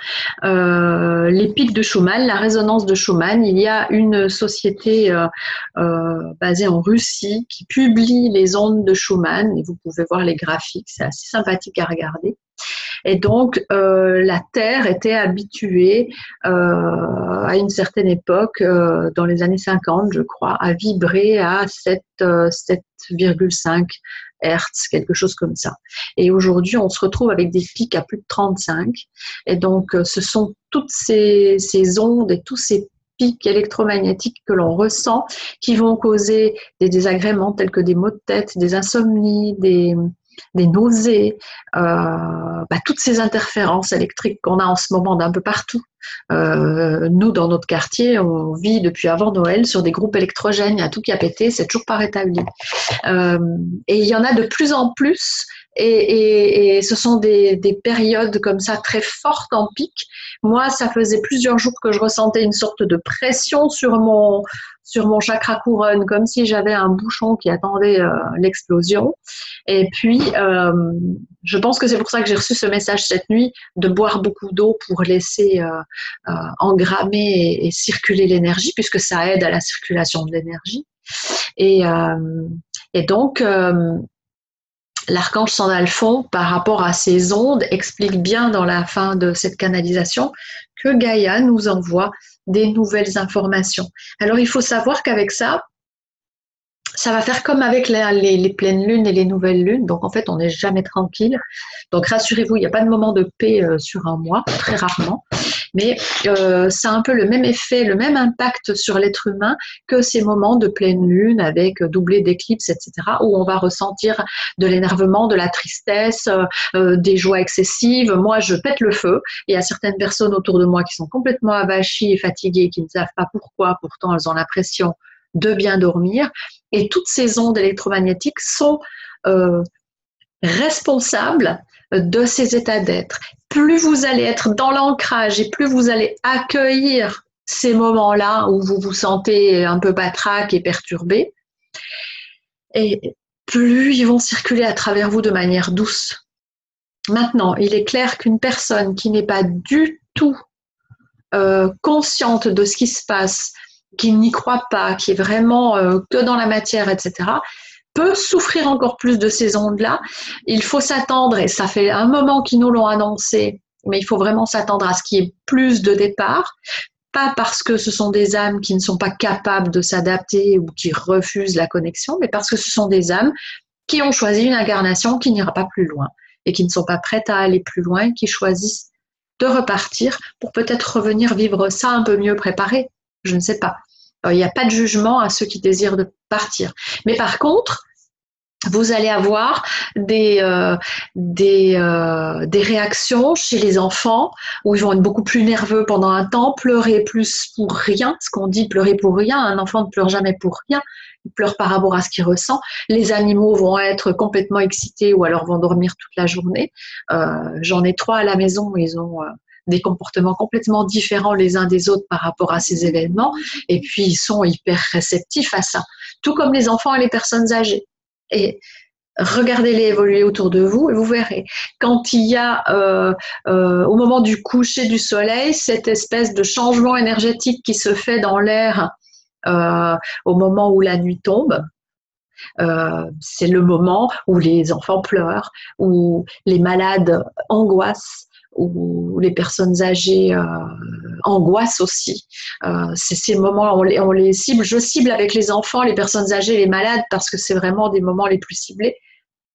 Euh, les pics de Schumann, la résonance de Schumann. Il y a une société euh, euh, basée en Russie qui publie les ondes de Schumann et vous pouvez voir les graphiques, c'est assez sympathique à regarder. Et donc, euh, la Terre était habituée euh, à une certaine époque, euh, dans les années 50, je crois, à vibrer à 7,5 Hertz, quelque chose comme ça. Et aujourd'hui, on se retrouve avec des pics à plus de 35. Et donc, ce sont toutes ces, ces ondes et tous ces pics électromagnétiques que l'on ressent qui vont causer des désagréments tels que des maux de tête, des insomnies, des, des nausées, euh, bah, toutes ces interférences électriques qu'on a en ce moment d'un peu partout. Euh, nous, dans notre quartier, on vit depuis avant Noël sur des groupes électrogènes. Il y a tout qui a pété, c'est toujours pas rétabli. Euh, et il y en a de plus en plus. Et, ce sont des, des, périodes comme ça très fortes en pic. Moi, ça faisait plusieurs jours que je ressentais une sorte de pression sur mon, sur mon chakra couronne, comme si j'avais un bouchon qui attendait euh, l'explosion. Et puis, euh, je pense que c'est pour ça que j'ai reçu ce message cette nuit, de boire beaucoup d'eau pour laisser euh, engrammer et, circuler l'énergie, puisque ça aide à la circulation de l'énergie. Et donc, l'archange Sandalphon, par rapport à ces ondes, explique bien dans la fin de cette canalisation que Gaïa nous envoie des nouvelles informations. Alors il faut savoir qu'avec ça, ça va faire comme avec les, pleines lunes et les nouvelles lunes. Donc en fait, on n'est jamais tranquille. Donc rassurez-vous, il n'y a pas de moment de paix euh, sur un mois, très rarement. Mais euh, ça a un peu le même effet, le même impact sur l'être humain que ces moments de pleine lune avec doublé d'éclipse, etc., où on va ressentir de l'énervement, de la tristesse, euh, des joies excessives. Moi, je pète le feu. Il y a certaines personnes autour de moi qui sont complètement abachies et fatiguées, qui ne savent pas pourquoi. Pourtant, elles ont l'impression de bien dormir. Et toutes ces ondes électromagnétiques sont euh, responsables de ces états d'être. Plus vous allez être dans l'ancrage et plus vous allez accueillir ces moments-là où vous vous sentez un peu patraque et perturbé, et plus ils vont circuler à travers vous de manière douce. Maintenant, il est clair qu'une personne qui n'est pas du tout euh, consciente de ce qui se passe, qui n'y croit pas, qui est vraiment euh, que dans la matière, etc., peut souffrir encore plus de ces ondes-là. Il faut s'attendre, et ça fait un moment qu'ils nous l'ont annoncé, mais il faut vraiment s'attendre à ce qu'il y ait plus de départs, pas parce que ce sont des âmes qui ne sont pas capables de s'adapter ou qui refusent la connexion, mais parce que ce sont des âmes qui ont choisi une incarnation qui n'ira pas plus loin et qui ne sont pas prêtes à aller plus loin, qui choisissent de repartir pour peut-être revenir vivre ça un peu mieux préparé. Je ne sais pas. Euh, il n'y a pas de jugement à ceux qui désirent partir. Mais par contre, vous allez avoir des, euh, euh, des réactions chez les enfants où ils vont être beaucoup plus nerveux pendant un temps, pleurer plus pour rien, ce qu'on dit pleurer pour rien, un enfant ne pleure jamais pour rien, il pleure par rapport à ce qu'il ressent. Les animaux vont être complètement excités ou alors vont dormir toute la journée. J'en ai trois à la maison, ils ont des comportements complètement différents les uns des autres par rapport à ces événements, et puis ils sont hyper réceptifs à ça, tout comme les enfants et les personnes âgées. Et regardez-les évoluer autour de vous et vous verrez. Quand il y a euh, euh, au moment du coucher du soleil cette espèce de changement énergétique qui se fait dans l'air euh, au moment où la nuit tombe, c'est le moment où les enfants pleurent, où les malades angoissent, où les personnes âgées euh, angoissent aussi. Euh, c'est ces moments, on les, on les, cible. Je cible avec les enfants, les personnes âgées, les malades, parce que c'est vraiment des moments les plus ciblés.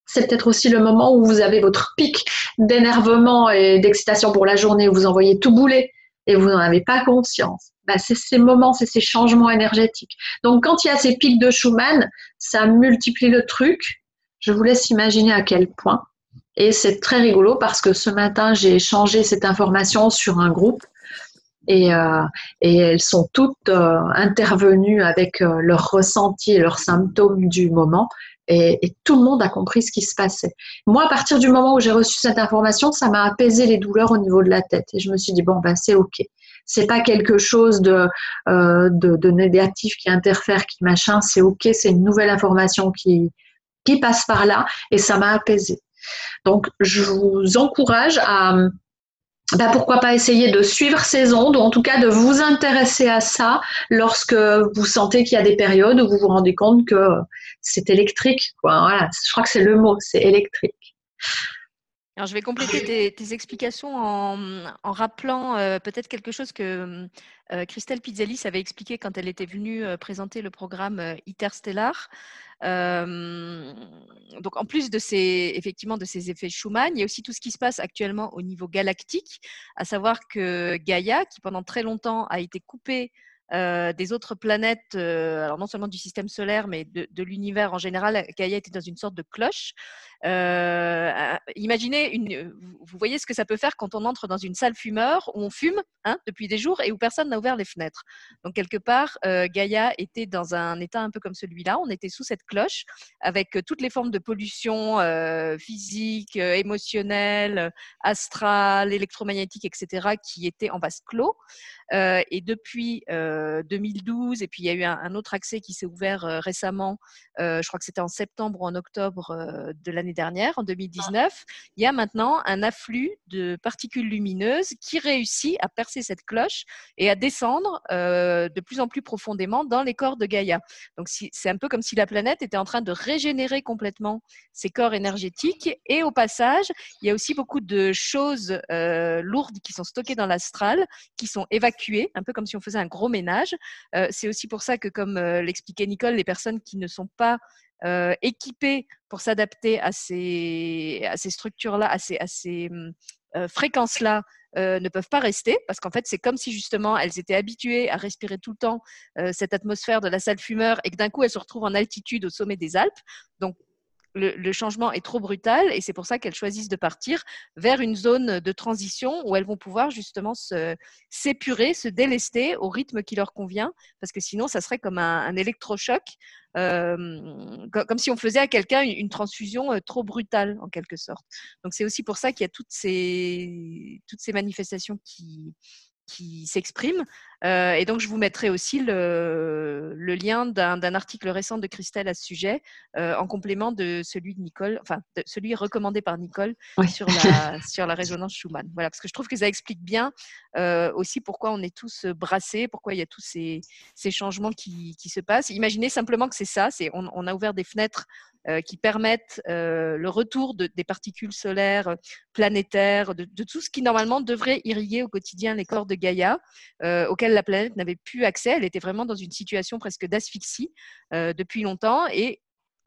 c'est peut-être aussi le moment où vous avez votre pic d'énervement et d'excitation pour la journée, où vous envoyez tout bouler et vous n'en avez pas conscience. Bah, c'est ces moments, c'est ces changements énergétiques. Donc quand il y a ces pics de Schumann, ça multiplie le truc. Je vous laisse imaginer à quel point. Et c'est très rigolo parce que ce matin, j'ai échangé cette information sur un groupe et, euh, elles sont toutes euh, intervenues avec euh, leurs ressentis et leurs symptômes du moment. Et, tout le monde a compris ce qui se passait. Moi, à partir du moment où j'ai reçu cette information, ça m'a apaisé les douleurs au niveau de la tête. Et je me suis dit, bon, ben, c'est OK. C'est pas quelque chose de, de, de, négatif qui interfère, qui machin. C'est OK, c'est une nouvelle information qui, qui passe par là. Et ça m'a apaisé. Donc, je vous encourage à, bah, pourquoi pas essayer de suivre ces ondes ou en tout cas de vous intéresser à ça lorsque vous sentez qu'il y a des périodes où vous vous rendez compte que c'est électrique. Voilà, je crois que c'est le mot, c'est électrique. Alors, je vais compléter tes, explications en, rappelant euh, peut-être quelque chose que euh, Christelle Pizzalis avait expliqué quand elle était venue euh, présenter le programme Interstellar donc en plus de ces effectivement de ces effets Schumann, il y a aussi tout ce qui se passe actuellement au niveau galactique, à savoir que Gaïa, qui pendant très longtemps a été coupée des autres planètes, alors non seulement du système solaire, mais de, de l'univers en général, Gaïa était dans une sorte de cloche. Euh, imaginez, une, vous voyez ce que ça peut faire quand on entre dans une salle fumeur où on fume hein, depuis des jours et où personne n'a ouvert les fenêtres. Donc quelque part, euh, Gaïa était dans un état un peu comme celui-là. On était sous cette cloche avec toutes les formes de pollution euh, physique, euh, émotionnelle, astrale, électromagnétique, etc., qui étaient en vase clos. Euh, et depuis 2012, et puis il y a eu un, un autre accès qui s'est ouvert récemment, je crois que c'était en septembre ou en octobre de l'année dernière, en 2019, il y a maintenant un afflux de particules lumineuses qui réussit à percer cette cloche et à descendre euh, de plus en plus profondément dans les corps de Gaïa. Donc c'est un peu comme si la planète était en train de régénérer complètement ses corps énergétiques et au passage, il y a aussi beaucoup de choses euh, lourdes qui sont stockées dans l'astral, qui sont évacuées, un peu comme si on faisait un gros ménage. Euh, c'est aussi pour ça que, comme l'expliquait Nicole, les personnes qui ne sont pas euh, pour s'adapter à ces, à ces structures-là, à ces, à ces hum, euh, fréquences-là, euh, ne peuvent pas rester parce qu'en fait, c'est comme si justement elles étaient habituées à respirer tout le temps euh, cette atmosphère de la salle fumeur et que d'un coup elles se retrouvent en altitude au sommet des Alpes. Donc, le, changement est trop brutal et c'est pour ça qu'elles choisissent de partir vers une zone de transition où elles vont pouvoir justement s'épurer, se, délester au rythme qui leur convient parce que sinon ça serait comme un, électrochoc, euh, comme si on faisait à quelqu'un une, transfusion euh, trop brutale en quelque sorte. Donc c'est aussi pour ça qu'il y a toutes ces, toutes ces manifestations qui, qui s'expriment. Euh, et donc, je vous mettrai aussi le, le lien d'un article récent de Christelle à ce sujet, euh, en complément de celui de Nicole, enfin, de celui recommandé par Nicole sur, la, sur la résonance Schumann. Voilà, parce que je trouve que ça explique bien euh, aussi pourquoi on est tous brassés, pourquoi il y a tous ces, ces changements qui, qui, se passent. Imaginez simplement que c'est ça, c'est on, on, a ouvert des fenêtres qui permettent euh, le retour de, des particules solaires euh, planétaires, de, de, tout ce qui normalement devrait irriguer au quotidien les corps de Gaïa, auxquels la planète n'avait plus accès. Elle était vraiment dans une situation presque d'asphyxie depuis longtemps et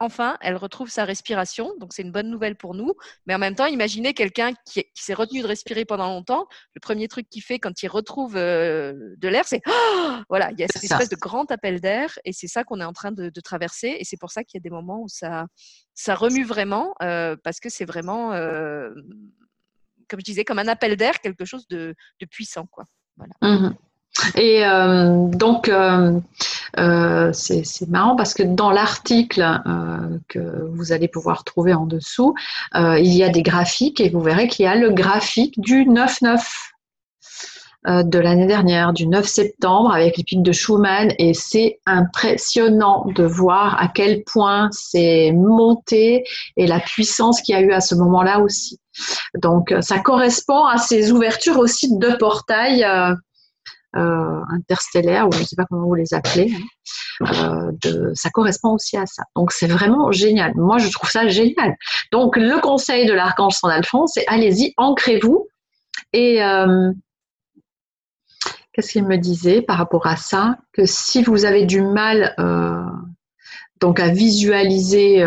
enfin, elle retrouve sa respiration. Donc, c'est une bonne nouvelle pour nous. Mais en même temps, imaginez quelqu'un qui, s'est retenu de respirer pendant longtemps. Le premier truc qu'il fait quand il retrouve euh, de l'air, c'est voilà, il y a cette espèce de grand appel d'air. Et c'est ça qu'on est en train de, traverser. Et c'est pour ça qu'il y a des moments où ça, ça remue vraiment, euh, parce que c'est vraiment, euh, comme je disais, comme un appel d'air, quelque chose de, puissant. Quoi. Voilà. Mmh et euh, donc, euh, euh, c'est marrant parce que dans l'article que vous allez pouvoir trouver en dessous, il y a des graphiques et vous verrez qu'il y a le graphique du 9-9 euh, de l'année dernière, du 9 septembre, avec les pics de Schumann. Et c'est impressionnant de voir à quel point c'est monté et la puissance qu'il y a eu à ce moment-là aussi. Donc, ça correspond à ces ouvertures aussi de portail euh, interstellaires, ou je ne sais pas comment vous les appelez, hein, euh, ça correspond aussi à ça. Donc c'est vraiment génial. Moi, je trouve ça génial. Donc le conseil de l'archange Saint Alphonse, c'est allez-y, ancrez-vous. Et euh, qu'est-ce qu'il me disait par rapport à ça? Que si vous avez du mal donc à visualiser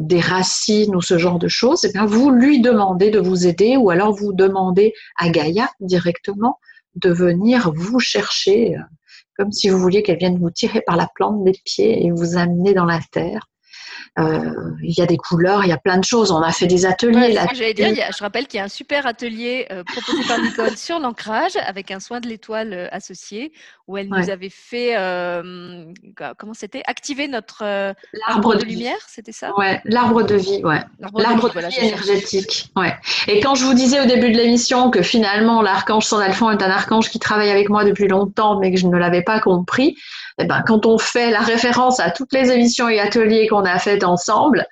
des racines ou ce genre de choses, eh bien vous lui demandez de vous aider ou alors vous demandez à Gaïa directement de venir vous chercher, euh, comme si vous vouliez qu'elle vienne vous tirer par la plante des pieds et vous amener dans la terre. Euh, il y a des couleurs, il y a plein de choses. On a fait des ateliers. là. je rappelle qu'il y a un super atelier euh, proposé par Nicole sur l'ancrage avec un soin de l'étoile euh, associé où elle nous avait fait, comment c'était, activer notre arbre de, lumière, c'était ça? Ouais, l'arbre de vie, ouais. L'arbre de, vie, énergétique, ouais. Et quand je vous disais au début de l'émission que finalement l'archange Sandalphon est un archange qui travaille avec moi depuis longtemps, mais que je ne l'avais pas compris, eh ben, quand on fait la référence à toutes les émissions et ateliers qu'on a faites ensemble,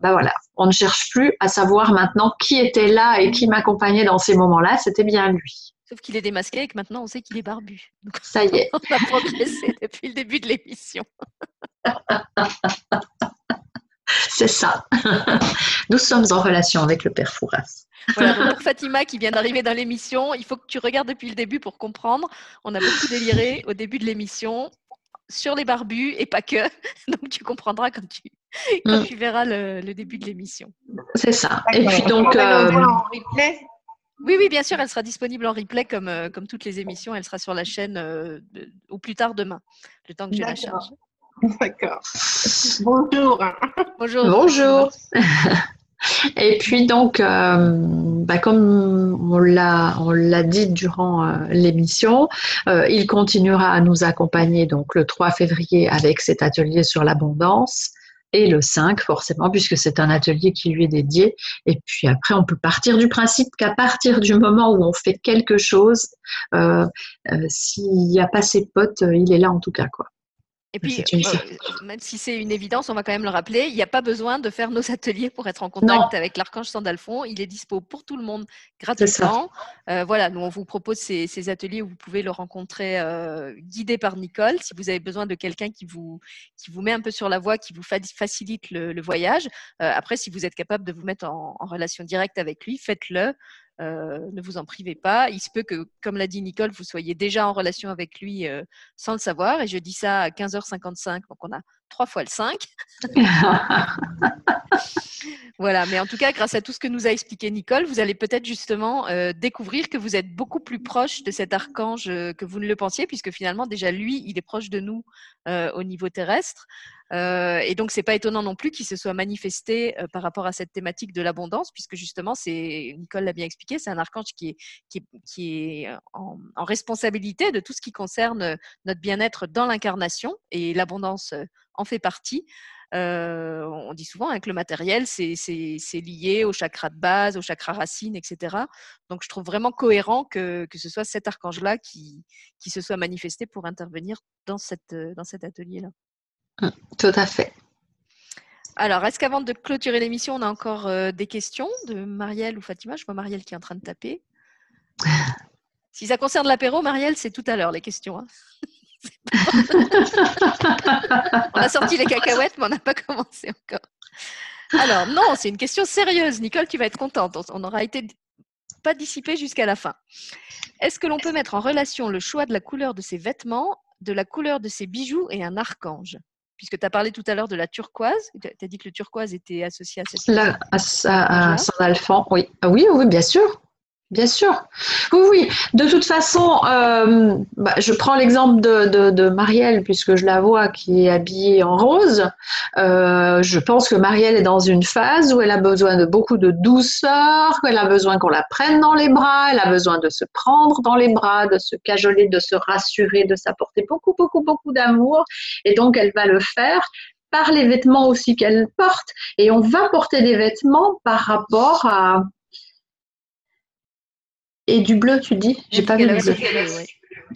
ben voilà, on ne cherche plus à savoir maintenant qui était là et qui m'accompagnait dans ces moments-là, c'était bien lui. Sauf qu'il est démasqué et que maintenant on sait qu'il est barbu. Ça y est. on a progressé depuis le début de l'émission. C'est ça. Nous sommes en relation avec le père Fouras. Voilà, pour Fatima qui vient d'arriver dans l'émission, il faut que tu regardes depuis le début pour comprendre. On a beaucoup déliré au début de l'émission sur les barbus et pas que. Donc tu comprendras quand tu, quand mm. tu verras le, début de l'émission. C'est ça. Et puis donc. Euh, oui, oui, bien sûr, elle sera disponible en replay comme, euh, comme toutes les émissions. Elle sera sur la chaîne euh, au plus tard demain, le temps que je la charge. D'accord. Bonjour. Bonjour. Bonjour. Et puis donc, euh, bah, comme on l'a, on l'a dit durant euh, l'émission, euh, il continuera à nous accompagner donc le 3 février avec cet atelier sur l'abondance et le 5 forcément puisque c'est un atelier qui lui est dédié. Et puis après, on peut partir du principe qu'à partir du moment où on fait quelque chose, s'il n'y a pas ses potes, il est là en tout cas quoi. Et puis, euh, même si c'est une évidence, on va quand même le rappeler, il n'y a pas besoin de faire nos ateliers pour être en contact avec l'archange Sandalphon. Il est dispo pour tout le monde gratuitement. Euh, voilà, nous on vous propose ces, ateliers où vous pouvez le rencontrer euh, guidé par Nicole. Si vous avez besoin de quelqu'un qui vous, qui vous met un peu sur la voie, qui vous facilite le, voyage. après, si vous êtes capable de vous mettre en relation directe avec lui, faites-le. Euh, ne vous en privez pas. Il se peut que, comme l'a dit Nicole, vous soyez déjà en relation avec lui euh, sans le savoir. Et je dis ça à 15h55, donc on a trois fois le 5. voilà, mais en tout cas, grâce à tout ce que nous a expliqué Nicole, vous allez peut-être justement euh, découvrir que vous êtes beaucoup plus proche de cet archange que vous ne le pensiez, puisque finalement, déjà, lui, il est proche de nous au niveau terrestre. Euh, et donc, c'est pas étonnant non plus qu'il se soit manifesté euh, par rapport à cette thématique de l'abondance, puisque justement, c'est Nicole l'a bien expliqué, c'est un archange qui est, qui est, qui est en, en, responsabilité de tout ce qui concerne notre bien-être dans l'incarnation, et l'abondance euh, en fait partie. Euh, on dit souvent hein, que le matériel, c'est lié au chakra de base, au chakra racine, etc. Donc, je trouve vraiment cohérent que, que ce soit cet archange-là qui, qui se soit manifesté pour intervenir dans, cette, dans cet atelier-là. Tout à fait. Alors, est-ce qu'avant de clôturer l'émission, on a encore euh, des questions de Marielle ou Fatima? Je vois Marielle qui est en train de taper. Si ça concerne l'apéro, Marielle, c'est tout à l'heure les questions. Hein. on a sorti les cacahuètes, mais on n'a pas commencé encore. Alors, non, c'est une question sérieuse. Nicole, tu vas être contente. On aura été pas dissipé jusqu'à la fin. Est-ce que l'on peut mettre en relation le choix de la couleur de ses vêtements, de la couleur de ses bijoux et un archange? Puisque tu as parlé tout à l'heure de la turquoise. Tu as dit que le turquoise était associé à cette. À, à, Saint-Alphon, oui. Ah oui, oui, bien sûr. Bien sûr. Oui, oui. De toute façon, euh, bah, je prends l'exemple de, Marielle, puisque je la vois qui est habillée en rose. Euh, je pense que Marielle est dans une phase où elle a besoin de beaucoup de douceur, qu'elle a besoin qu'on la prenne dans les bras, elle a besoin de se prendre dans les bras, de se cajoler, de se rassurer, de s'apporter beaucoup, beaucoup, beaucoup d'amour. Et donc, elle va le faire par les vêtements aussi qu'elle porte. Et on va porter des vêtements par rapport à et du bleu, tu dis J'ai pas vu le bleu.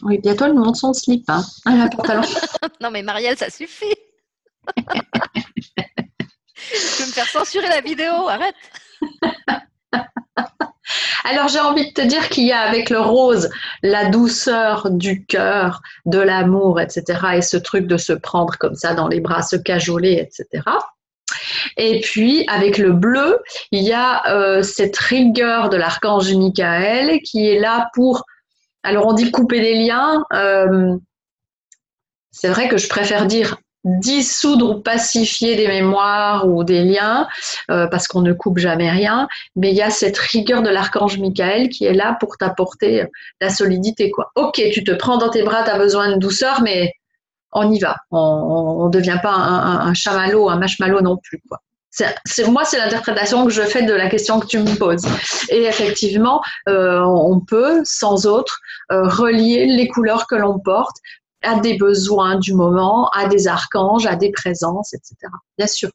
Oui. bientôt elle monte son slip. Hein. Ah, non, mais Marielle, ça suffit. tu peux me faire censurer la vidéo, arrête. Alors j'ai envie de te dire qu'il y a avec le rose la douceur du cœur, de l'amour, etc. Et ce truc de se prendre comme ça dans les bras, se cajoler, etc. Et puis, avec le bleu, il y a euh, cette rigueur de l'archange Michael qui est là pour, alors on dit couper des liens. Euh, c'est vrai que je préfère dire dissoudre ou pacifier des mémoires ou des liens, euh, parce qu'on ne coupe jamais rien, mais il y a cette rigueur de l'archange Michael qui est là pour t'apporter la solidité. Ok, tu te prends dans tes bras, tu as besoin de douceur, mais on y va. On ne devient pas un, un, un chamallow, un marshmallow non plus. Quoi. C'est, moi, c'est l'interprétation que je fais de la question que tu me poses. Et effectivement, euh, on peut, sans autre, euh, relier les couleurs que l'on porte à des besoins du moment, à des archanges, à des présences, etc. Bien sûr.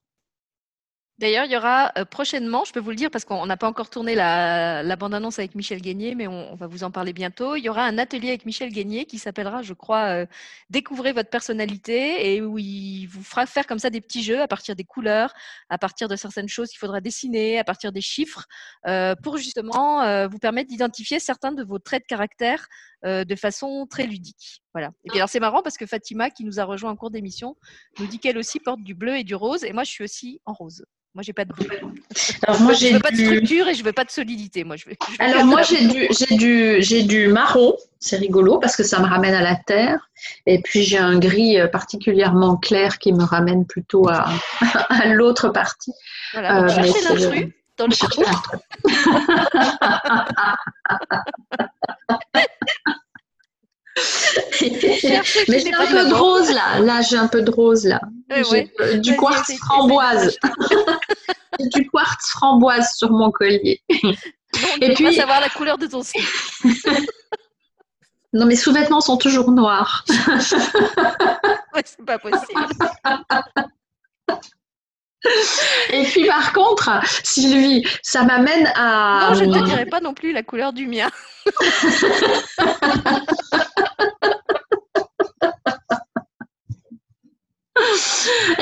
D'ailleurs, il y aura euh, prochainement, je peux vous le dire parce qu'on n'a pas encore tourné la, la bande-annonce avec Michel Guénier, mais on, va vous en parler bientôt. Il y aura un atelier avec Michel Guénier qui s'appellera, je crois, euh, Découvrez votre personnalité et où il vous fera faire comme ça des petits jeux à partir des couleurs, à partir de certaines choses qu'il faudra dessiner, à partir des chiffres, euh, pour justement vous permettre d'identifier certains de vos traits de caractère de façon très ludique. Voilà. Et puis alors c'est marrant parce que Fatima, qui nous a rejoint en cours d'émission, nous dit qu'elle aussi porte du bleu et du rose, et moi je suis aussi en rose. Moi, j'ai pas de. Alors moi, je veux pas de structure et je veux pas de solidité. Moi, je veux. Alors moi, j'ai du, j'ai du, j'ai du marron. C'est rigolo parce que ça me ramène à la terre. Et puis j'ai un gris euh, particulièrement clair qui me ramène plutôt à, à l'autre partie. Voilà. Euh, l'intrus dans le Mais j'ai un peu de rose là. Là, j'ai un peu de rose là. Euh, du quartz framboise. du quartz framboise sur mon collier. Et puis, savoir la couleur de ton slip. non, mes sous-vêtements sont toujours noirs. ouais, c'est pas possible. Et puis par contre, Sylvie, ça m'amène à. Non, je ne te dirai pas non plus la couleur du mien.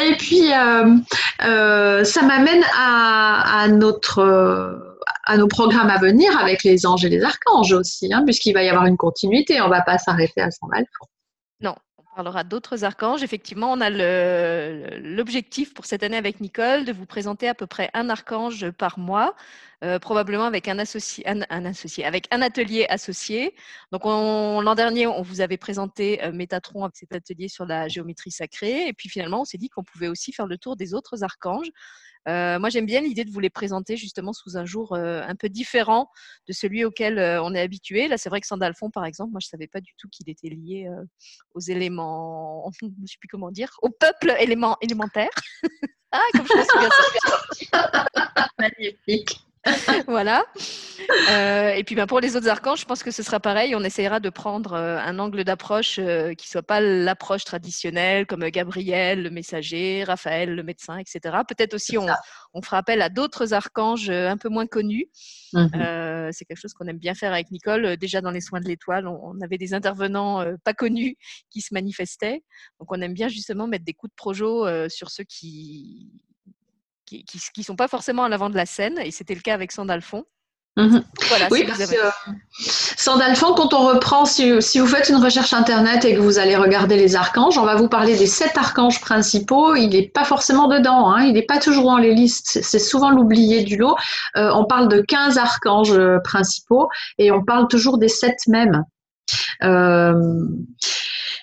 Et puis, euh, euh, ça m'amène à, notre, à nos programmes à venir avec les anges et les archanges aussi, hein, puisqu'il va y avoir une continuité. On ne va pas s'arrêter à Saint Alphonse. Non, on parlera d'autres archanges. Effectivement, on a l'objectif pour cette année avec Nicole de vous présenter à peu près un archange par mois. Euh, probablement avec un associé, avec un atelier associé. Donc l'an dernier, on vous avait présenté euh, Métatron avec cet atelier sur la géométrie sacrée, et puis finalement, on s'est dit qu'on pouvait aussi faire le tour des autres archanges. Euh, moi, j'aime bien l'idée de vous les présenter justement sous un jour un peu différent de celui auquel on est habitué. Là, c'est vrai que Sandalphon, par exemple, moi, je savais pas du tout qu'il était lié aux éléments, je ne sais plus comment dire, au peuple élément, élémentaire. ah, comme je me souviens. Magnifique. voilà. Euh, et puis ben, pour les autres archanges, je pense que ce sera pareil. On essaiera de prendre euh, un angle d'approche euh, qui soit pas l'approche traditionnelle, comme Gabriel, le messager, Raphaël, le médecin, etc. Peut-être aussi on, on, fera appel à d'autres archanges un peu moins connus. Mhm. C'est quelque chose qu'on aime bien faire avec Nicole. Déjà dans les soins de l'étoile, on, avait des intervenants pas connus qui se manifestaient. Donc on aime bien justement mettre des coups de projo sur ceux qui qui ne sont pas forcément à l'avant de la scène, et c'était le cas avec Sandalphon. Mhm. Voilà, oui, parce que Sandalphon, quand on reprend, si, vous faites une recherche internet et que vous allez regarder les archanges, on va vous parler des sept archanges principaux. Il n'est pas forcément dedans, hein. il n'est pas toujours dans les listes. C'est souvent l'oublié du lot. Euh, on parle de 15 archanges euh, principaux et on parle toujours des sept mêmes. Euh,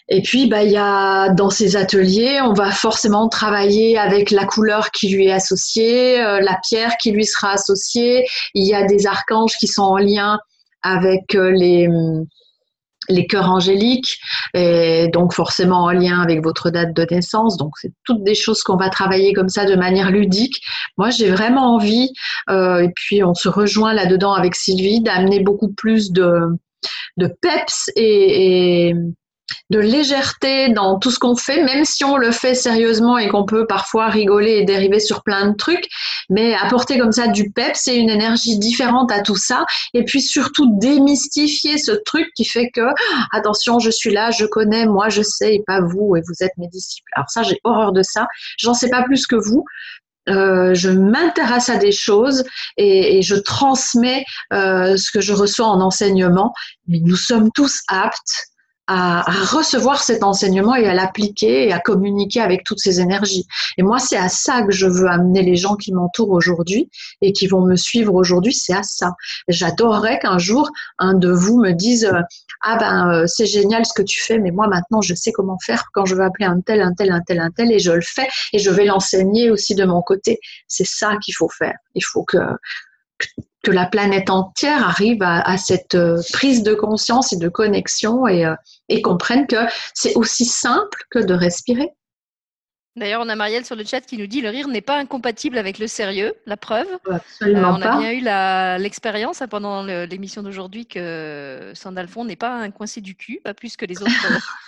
et puis, bah, il y a dans ces ateliers, on va forcément travailler avec la couleur qui lui est associée, euh, la pierre qui lui sera associée. Il y a des archanges qui sont en lien avec euh, les les cœurs angéliques, et donc forcément en lien avec votre date de naissance. Donc c'est toutes des choses qu'on va travailler comme ça de manière ludique. Moi j'ai vraiment envie, euh, et puis on se rejoint là-dedans avec Sylvie, d'amener beaucoup plus de, de peps et, et de légèreté dans tout ce qu'on fait, même si on le fait sérieusement et qu'on peut parfois rigoler et dériver sur plein de trucs, mais apporter comme ça du pep, c'est une énergie différente à tout ça, et puis surtout démystifier ce truc qui fait que, attention, je suis là, je connais, moi je sais, et pas vous, et vous êtes mes disciples. Alors ça, j'ai horreur de ça, j'en sais pas plus que vous, euh, je m'intéresse à des choses et, je transmets euh, ce que je reçois en enseignement. Mais nous sommes tous aptes à, recevoir cet enseignement et à l'appliquer et à communiquer avec toutes ces énergies. Et moi, c'est à ça que je veux amener les gens qui m'entourent aujourd'hui et qui vont me suivre aujourd'hui, c'est à ça. J'adorerais qu'un jour, un de vous me dise, ah ben, euh, c'est génial ce que tu fais, mais moi maintenant, je sais comment faire quand je veux appeler un tel, un tel, un tel, un tel, et je le fais et je vais l'enseigner aussi de mon côté. C'est ça qu'il faut faire. Il faut que que la planète entière arrive à, cette euh, prise de conscience et de connexion et, euh, et comprenne que c'est aussi simple que de respirer. D'ailleurs, on a Marielle sur le chat qui nous dit le rire n'est pas incompatible avec le sérieux, la preuve. Absolument euh, on a bien eu l'expérience hein, pendant l'émission d'aujourd'hui que Sandalphon n'est pas un coincé du cul, pas plus que les autres,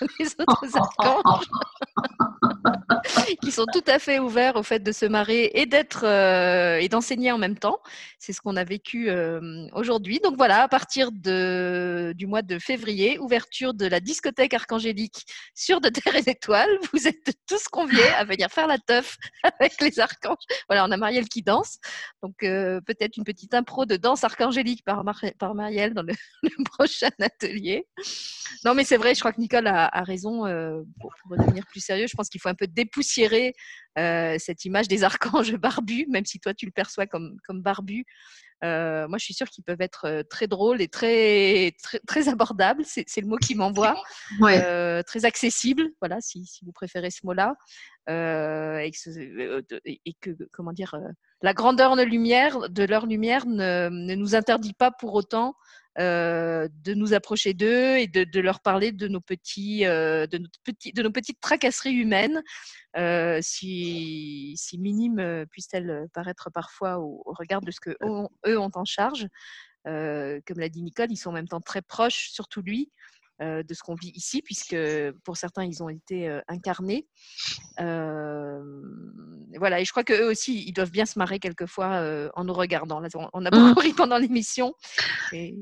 les autres. qui sont tout à fait ouverts au fait de se marrer et d'être euh, et d'enseigner en même temps. C'est ce qu'on a vécu euh, aujourd'hui. Donc voilà, à partir de, du mois de février, ouverture de la discothèque archangélique sur de terre et d'étoiles. Vous êtes tous conviés à venir faire la teuf avec les archanges. Voilà, on a Marielle qui danse. Donc euh, peut-être une petite impro de danse archangélique par, par Marielle dans le, prochain atelier. Non, mais c'est vrai, je crois que Nicole a, raison. pour, pour redevenir plus sérieux, je pense qu'il faut un peu dépoussiérer euh, cette image des archanges barbus, même si toi tu le perçois comme, comme barbu. Euh, moi, je suis sûre qu'ils peuvent être euh, très drôles et très, très, abordables. C'est, le mot qui m'envoie. très accessible, voilà, si, si, vous préférez ce mot-là. Et que, comment dire, la grandeur de, lumière, de leur lumière ne, ne nous interdit pas pour autant euh, de nous approcher d'eux et de, leur parler de nos petits, euh, de, de nos petites tracasseries humaines, euh, si, si, minimes puissent-elles paraître parfois au, regard de ce que eux, ont en charge. comme l'a dit Nicole, ils sont en même temps très proches, surtout lui, de ce qu'on vit ici, puisque pour certains, ils ont été incarnés. voilà, et je crois qu'eux aussi, ils doivent bien se marrer quelquefois en nous regardant. on, a mmh. beaucoup ri pendant l'émission. Et...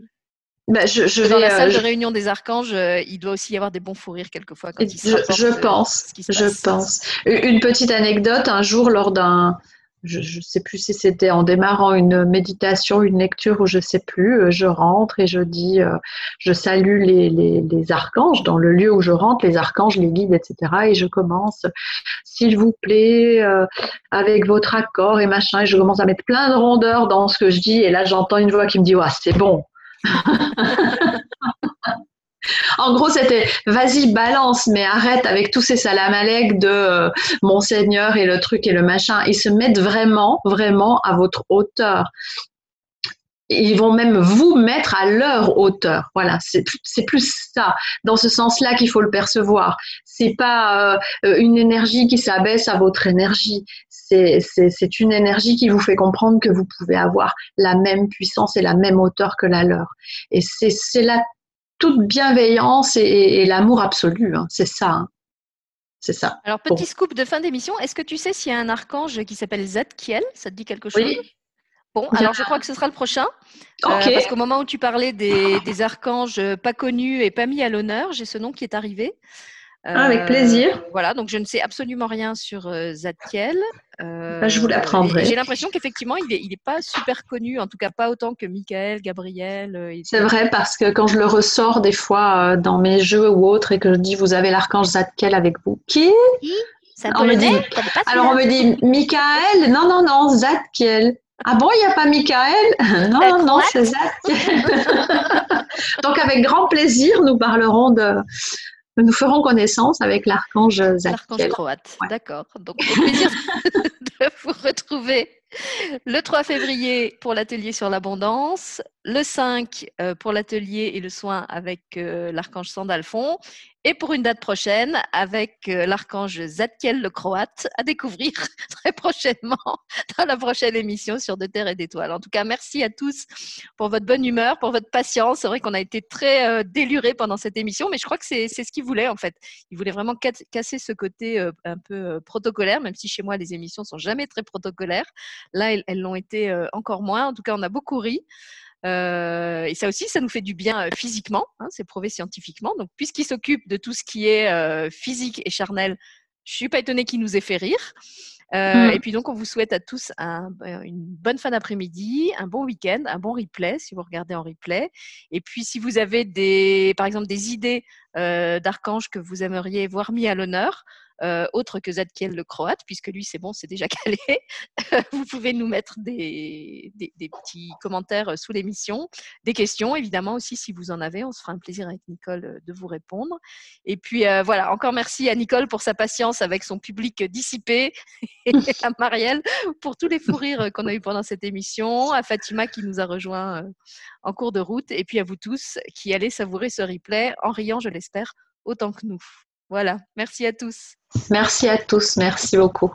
Bah, je, Dans la salle euh, de réunion des archanges, euh, il doit aussi y avoir des bons fous rires quelquefois. Quand je, je euh, pense. Je pense. Une petite anecdote. Un jour, lors d'un, je ne sais plus si c'était en démarrant une méditation, une lecture ou je sais plus, je rentre et je dis, je salue les, les, les, archanges dans le lieu où je rentre, les archanges, les guides, etc. Et je commence, s'il vous plaît, avec votre accord et machin. Et je commence à mettre plein de rondeur dans ce que je dis. Et là, j'entends une voix qui me dit, ouais, c'est bon, en gros, c'était vas-y, balance, mais arrête avec tous ces salamalek de euh, Monseigneur et le truc et le machin. Ils se mettent vraiment, vraiment à votre hauteur. Ils vont même vous mettre à leur hauteur. Voilà, c'est plus ça, dans ce sens-là qu'il faut le percevoir. C'est pas euh, une énergie qui s'abaisse à votre énergie c'est une énergie qui vous fait comprendre que vous pouvez avoir la même puissance et la même hauteur que la leur. Et c'est la toute bienveillance et, l'amour absolu. Hein. C'est ça. Hein. C'est ça. Alors, petit scoop de fin d'émission. Est-ce que tu sais s'il y a un archange qui s'appelle Zadkiel? Ça te dit quelque chose? Oui. Bon, alors je crois que ce sera le prochain. Euh, parce qu'au moment où tu parlais des, des, archanges pas connus et pas mis à l'honneur, j'ai ce nom qui est arrivé. Ah, avec plaisir. Euh, voilà, donc je ne sais absolument rien sur euh, Zadkiel. Bah, je vous l'apprendrai. J'ai l'impression qu'effectivement, il n'est il est pas super connu, en tout cas pas autant que Michael, Gabriel. C'est vrai, parce que quand je le ressors des fois dans mes jeux ou autres et que je dis vous avez l'archange Zadkiel avec vous, qui? On me dit, Alors on me dit Michael, non, non, non, Zadkiel. Ah bon, il n'y a pas Michael? Non, non, non, c'est Zadkiel. Donc avec grand plaisir, nous parlerons de, nous ferons connaissance avec l'archange Zadkiel. L'archange croate, d'accord. Donc, au plaisir de vous retrouver le 3 février pour l'atelier sur l'abondance, le 5 euh, pour l'atelier et le soin avec euh, l'archange Sandalphon et pour une date prochaine avec euh, l'archange Zadkiel le Croate à découvrir très prochainement dans la prochaine émission sur De Terre et d'Étoiles. En tout cas, merci à tous pour votre bonne humeur, pour votre patience. C'est vrai qu'on a été très euh, délurés pendant cette émission, mais je crois que c'est ce qu'ils voulaient en fait. Ils voulaient vraiment casser ce côté euh, un peu protocolaire, même si chez moi les émissions sont jamais très protocolaires. Là, elles l'ont été encore moins. En tout cas, on a beaucoup ri. Euh, et ça aussi, ça nous fait du bien euh, physiquement, hein, c'est prouvé scientifiquement. Donc, puisqu'il s'occupe de tout ce qui est euh, physique et charnel, je suis pas étonnée qu'il nous ait fait rire. Euh, mmh. Et puis donc, on vous souhaite à tous un, ben, une bonne fin d'après-midi, un bon week-end, un bon replay si vous regardez en replay. Et puis, si vous avez des, par exemple, des idées d'archanges que vous aimeriez voir mis à l'honneur. Euh, autre que Zadkiel le croate, puisque lui, c'est bon, c'est déjà calé. vous pouvez nous mettre des, petits commentaires euh, sous l'émission, des questions, évidemment aussi, si vous en avez. On se fera un plaisir avec Nicole euh, de vous répondre. Et puis, voilà, encore merci à Nicole pour sa patience avec son public dissipé, et à Marielle pour tous les fous rires qu'on a eu pendant cette émission, à Fatima qui nous a rejoint en cours de route, et puis à vous tous qui allez savourer ce replay en riant, je l'espère, autant que nous. Voilà, merci à tous. Merci à tous, merci beaucoup.